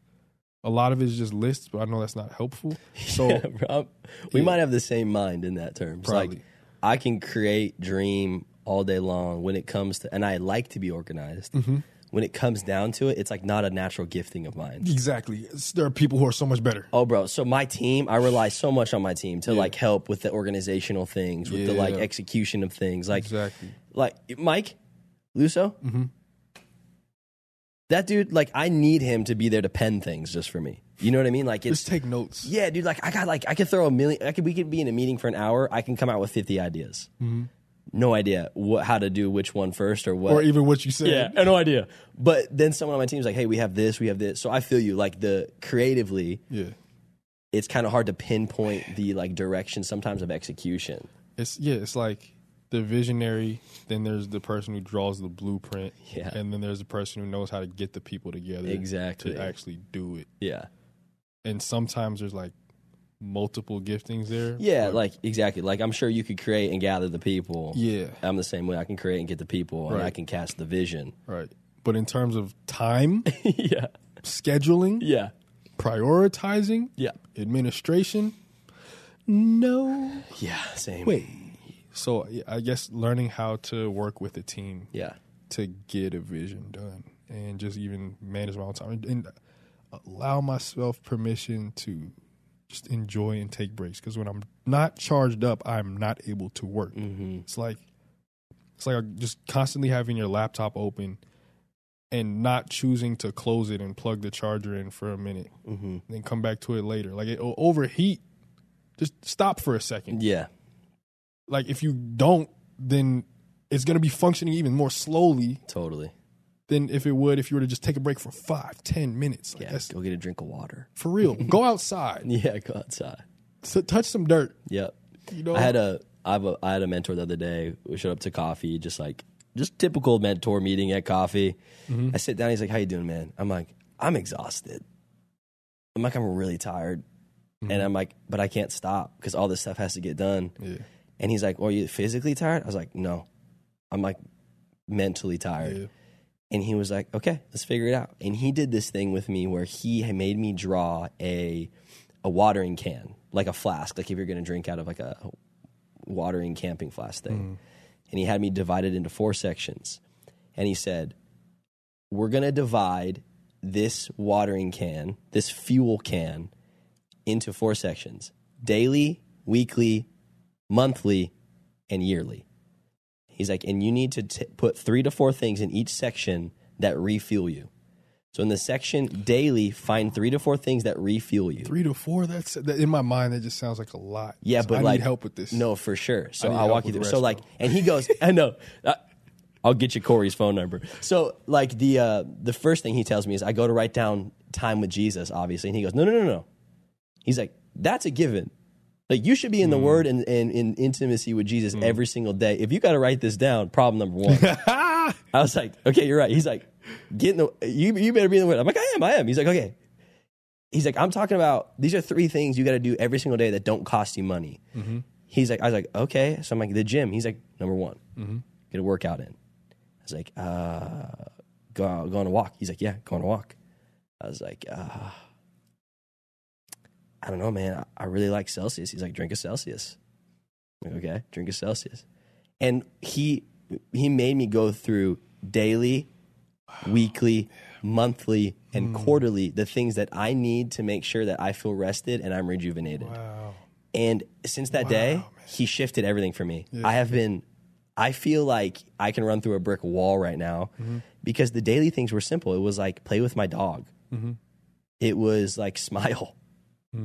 A lot of it is just lists, but I know that's not helpful. So yeah, bro. we Yeah. might have the same mind in that terms. Probably. Like I can create, dream all day long when it comes to, and I like to be organized. Mm-hmm. When it comes down to it, it's like not a natural gifting of mine. exactly, It's- there are people who are so much better. Oh, bro. So my team, I rely so much on my team to like help with the organizational things, with the like execution of things. Like, Exactly. like Mike Luso, Mm-hmm. that dude. Like, I need him to be there to pen things just for me. You know what I mean? Like, it's Just take notes. yeah, dude. Like, I got like I could throw a million. I could we could be in a meeting for an hour. I can come out with fifty ideas. No idea what how to do which one first or what. Or even what you said. Yeah, no idea. But then someone on my team's like, "Hey, we have this, we have this." So I feel you. Like the creatively, Yeah. it's kind of hard to pinpoint the like direction sometimes of execution. It's yeah, it's like the visionary, then there's the person who draws the blueprint. Yeah. And then there's the person who knows how to get the people together Exactly. to actually do it. Yeah, And sometimes there's like multiple giftings there. yeah, but- like exactly. Like I'm sure you could create and gather the people. Yeah. I'm the same way. I can create and get the people, and I can cast the vision. Right. But in terms of time, yeah, scheduling, yeah, prioritizing, yeah, administration, no. yeah. Same. Wait. So I guess learning how to work with a team Yeah. to get a vision done and just even manage my own time and allow myself permission to just enjoy and take breaks because when I'm not charged up, I'm not able to work. Mm-hmm. It's like it's like just constantly having your laptop open and not choosing to close it and plug the charger in for a minute, Mm-hmm. and then come back to it later. Like it overheat. Just stop for a second. Yeah. Like if you don't, then it's gonna be functioning even more slowly Totally. Than if it would if you were to just take a break for five, ten minutes. Like Yeah. that's Go get a drink of water. for real. Go outside, Yeah. Go outside. t- touch some dirt. Yep. You know, I had a I have a I had a mentor the other day. We showed up to coffee, just like just typical mentor meeting at coffee. Mm-hmm. I sit down. He's like, "How you doing, man?" I'm like, "I'm exhausted." I'm like, "I'm really tired," mm-hmm. and I'm like, "But I can't stop because all this stuff has to get done." yeah, And he's like, well, "Are you physically tired?" I was like, "No, I'm like mentally tired." yeah, And he was like, okay, let's figure it out. And he did this thing with me where he made me draw a a watering can, like a flask, like if you're going to drink out of like a watering camping flask thing. Mm. And he had me divide it into four sections. And he said, we're going to divide this watering can, this fuel can, into four sections daily, weekly, monthly, and yearly. He's like, and you need to t- put three to four things in each section that refuel you. So in the section daily, find three to four things that refuel you. three to four. That's that, in my mind. That just sounds like a lot. Yeah, So but I like need help with this. No, for sure. So I'll walk you through. So like, and he goes, I know. I- I'll get you Corey's phone number. So like the uh, the first thing he tells me is I go to write down time with Jesus, obviously, and he goes, no, no, no, no. He's like, that's a given. Like you should be in the Hmm. Word and, and in intimacy with Jesus every single day. If you got to write this down, problem number one. I was like, okay, you're right. He's like, get in the you you better be in the Word. I'm like, I am, I am. He's like, okay. he's like, I'm talking about these are three things you got to do every single day that don't cost you money. He's like, I was like, okay. So I'm like, the gym. He's like, number one, get a workout in. I was like, uh, go go on a walk. He's like, yeah, go on a walk. I was like, uh, I don't know, man. I, really like Celsius. He's like, drink a Celsius. Like, okay, drink a Celsius. And he he made me go through daily, weekly, monthly, and hmm. quarterly the things that I need to make sure that I feel rested and I'm rejuvenated. Wow. And since that day, he shifted everything for me. I have been, I feel like I can run through a brick wall right now mm-hmm. because the daily things were simple. It was like play with my dog. Mm-hmm. It was like smile.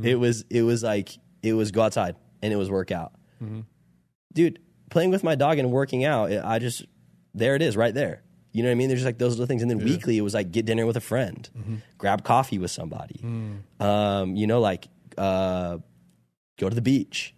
It was, it was like, it was go outside and it was work out. Dude, playing with my dog and working out, I just, there it is right there. You know what I mean? There's just like those little things. And then weekly, it was like get dinner with a friend, grab coffee with somebody. Um, you know, like, uh, go to the beach.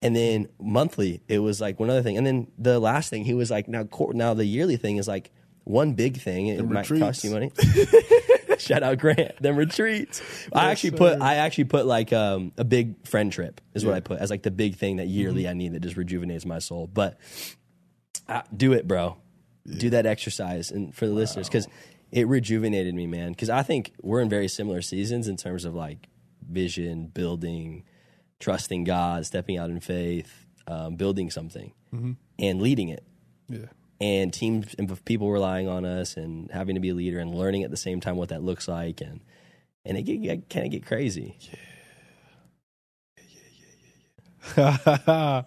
And then monthly, it was like one other thing. And then the last thing, he was like, now, now the yearly thing is like one big thing. It The might retreats. cost you money. Shout out Grant. Them retreats. I actually put, I actually put like um, a big friend trip is what I put as like the big thing that yearly I need that just rejuvenates my soul. But uh, do it, bro. Do that exercise, and for the listeners, because it rejuvenated me, man. Because I think we're in very similar seasons in terms of like vision, building, trusting God, stepping out in faith, um, building something, and leading it. Yeah. And teams and people relying on us, and having to be a leader, and learning at the same time what that looks like, and and it get, get, kind of get crazy. yeah, Yeah, yeah, yeah, yeah.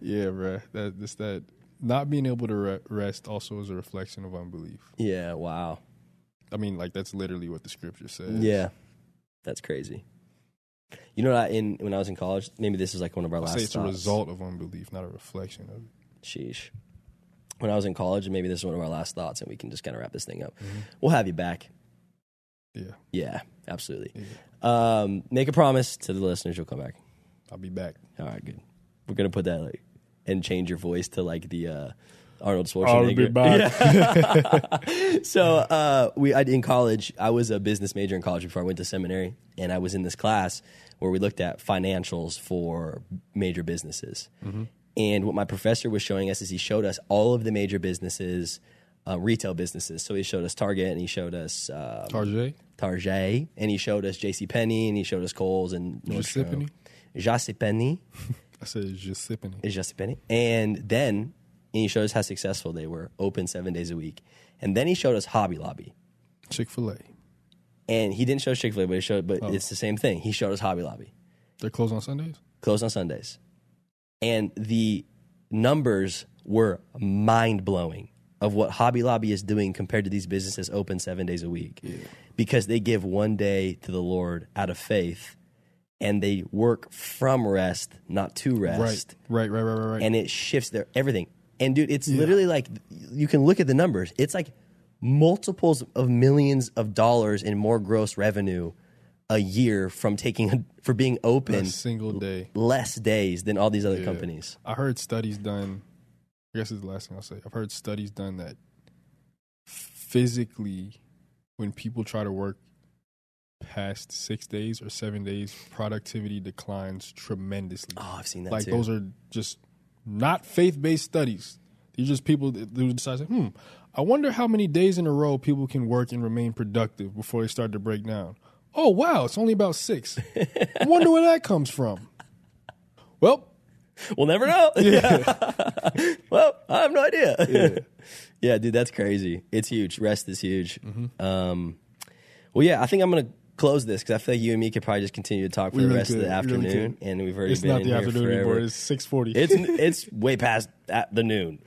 yeah, bro. That this that not being able to re- rest also is a reflection of unbelief. Yeah. Wow. I mean, like that's literally what the scripture says. Yeah, that's crazy. You know, what I, in when I was in college, maybe this is like one of our I last. say it's a result of unbelief, not a reflection of it. Sheesh. When I was in college, and maybe this is one of our last thoughts, and we can just kind of wrap this thing up. Mm-hmm. We'll have you back. Yeah, Yeah, absolutely. Um, make a promise to the listeners you'll come back. I'll be back. All right, good. We're gonna put that like and change your voice to like the uh, Arnold I'll Schwarzenegger. be back. so uh, we I, in college, I was a business major in college before I went to seminary, and I was in this class where we looked at financials for major businesses. And what my professor was showing us is he showed us all of the major businesses, uh, retail businesses. So he showed us Target, and he showed us um, Tarjay, Target, and he showed us J.C. Penney, and he showed us Kohl's and Giuseppe? J.C. Penney. I said is just a penny. And then he showed us how successful they were, open seven days a week. And then he showed us Hobby Lobby. Chick Fil A. And he didn't show Chick Fil A, but he showed, Oh. but it's the same thing. He showed us Hobby Lobby, They're closed on Sundays. closed on Sundays, and the numbers were mind blowing of what Hobby Lobby is doing compared to these businesses open seven days a week, because they give one day to the Lord out of faith, and they work from rest, not to rest. Right, right, right, right, right. and it shifts their everything. And dude, it's literally like you can look at the numbers. It's like multiples of millions of dollars in more gross revenue a year from taking for being open a single day. less days than all these other Yeah. companies. I heard studies done. I guess is the last thing I'll say. I've heard studies done that physically, when people try to work past six days or seven days, productivity declines tremendously. Oh, I've seen that like too. those are just not faith based studies. These are just people who decide, hmm, I wonder how many days in a row people can work and remain productive before they start to break down. Oh wow, it's only about six. I wonder where that comes from. Well, we'll never know. well, I have no idea. Yeah. dude, that's crazy. It's huge. Rest is huge. Mm-hmm. Um, well, yeah, I think I'm gonna close this because I feel like you and me could probably just continue to talk for We the really rest of the We really afternoon, and we've already it's been not in the here afternoon forever. anymore. It's six forty. it's it's way past the noon.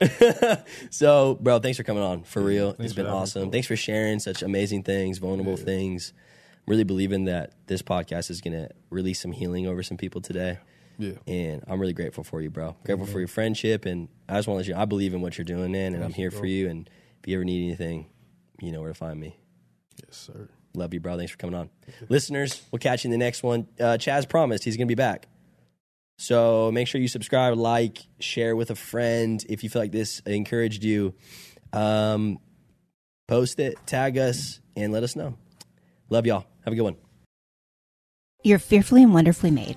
so, bro, thanks for coming on. For real, thanks it's been awesome. Thanks for sharing such amazing things, vulnerable things. Really believing that this podcast is gonna release some healing over some people today. yeah. And I'm really grateful for you, bro. Grateful for your friendship, and I just want to let you. I believe in what you're doing, man, and I'm here for you. And if you ever need anything, you know where to find me. Yes, sir. Love you, bro. Thanks for coming on. Listeners, we'll catch you in the next one. Uh, Chaz promised he's going to be back. So make sure you subscribe, like, share with a friend if you feel like this encouraged you. Um, post it, tag us, and let us know. Love y'all. Have a good one. You're fearfully and wonderfully made.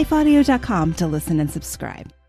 lifeaudio.com to listen and subscribe.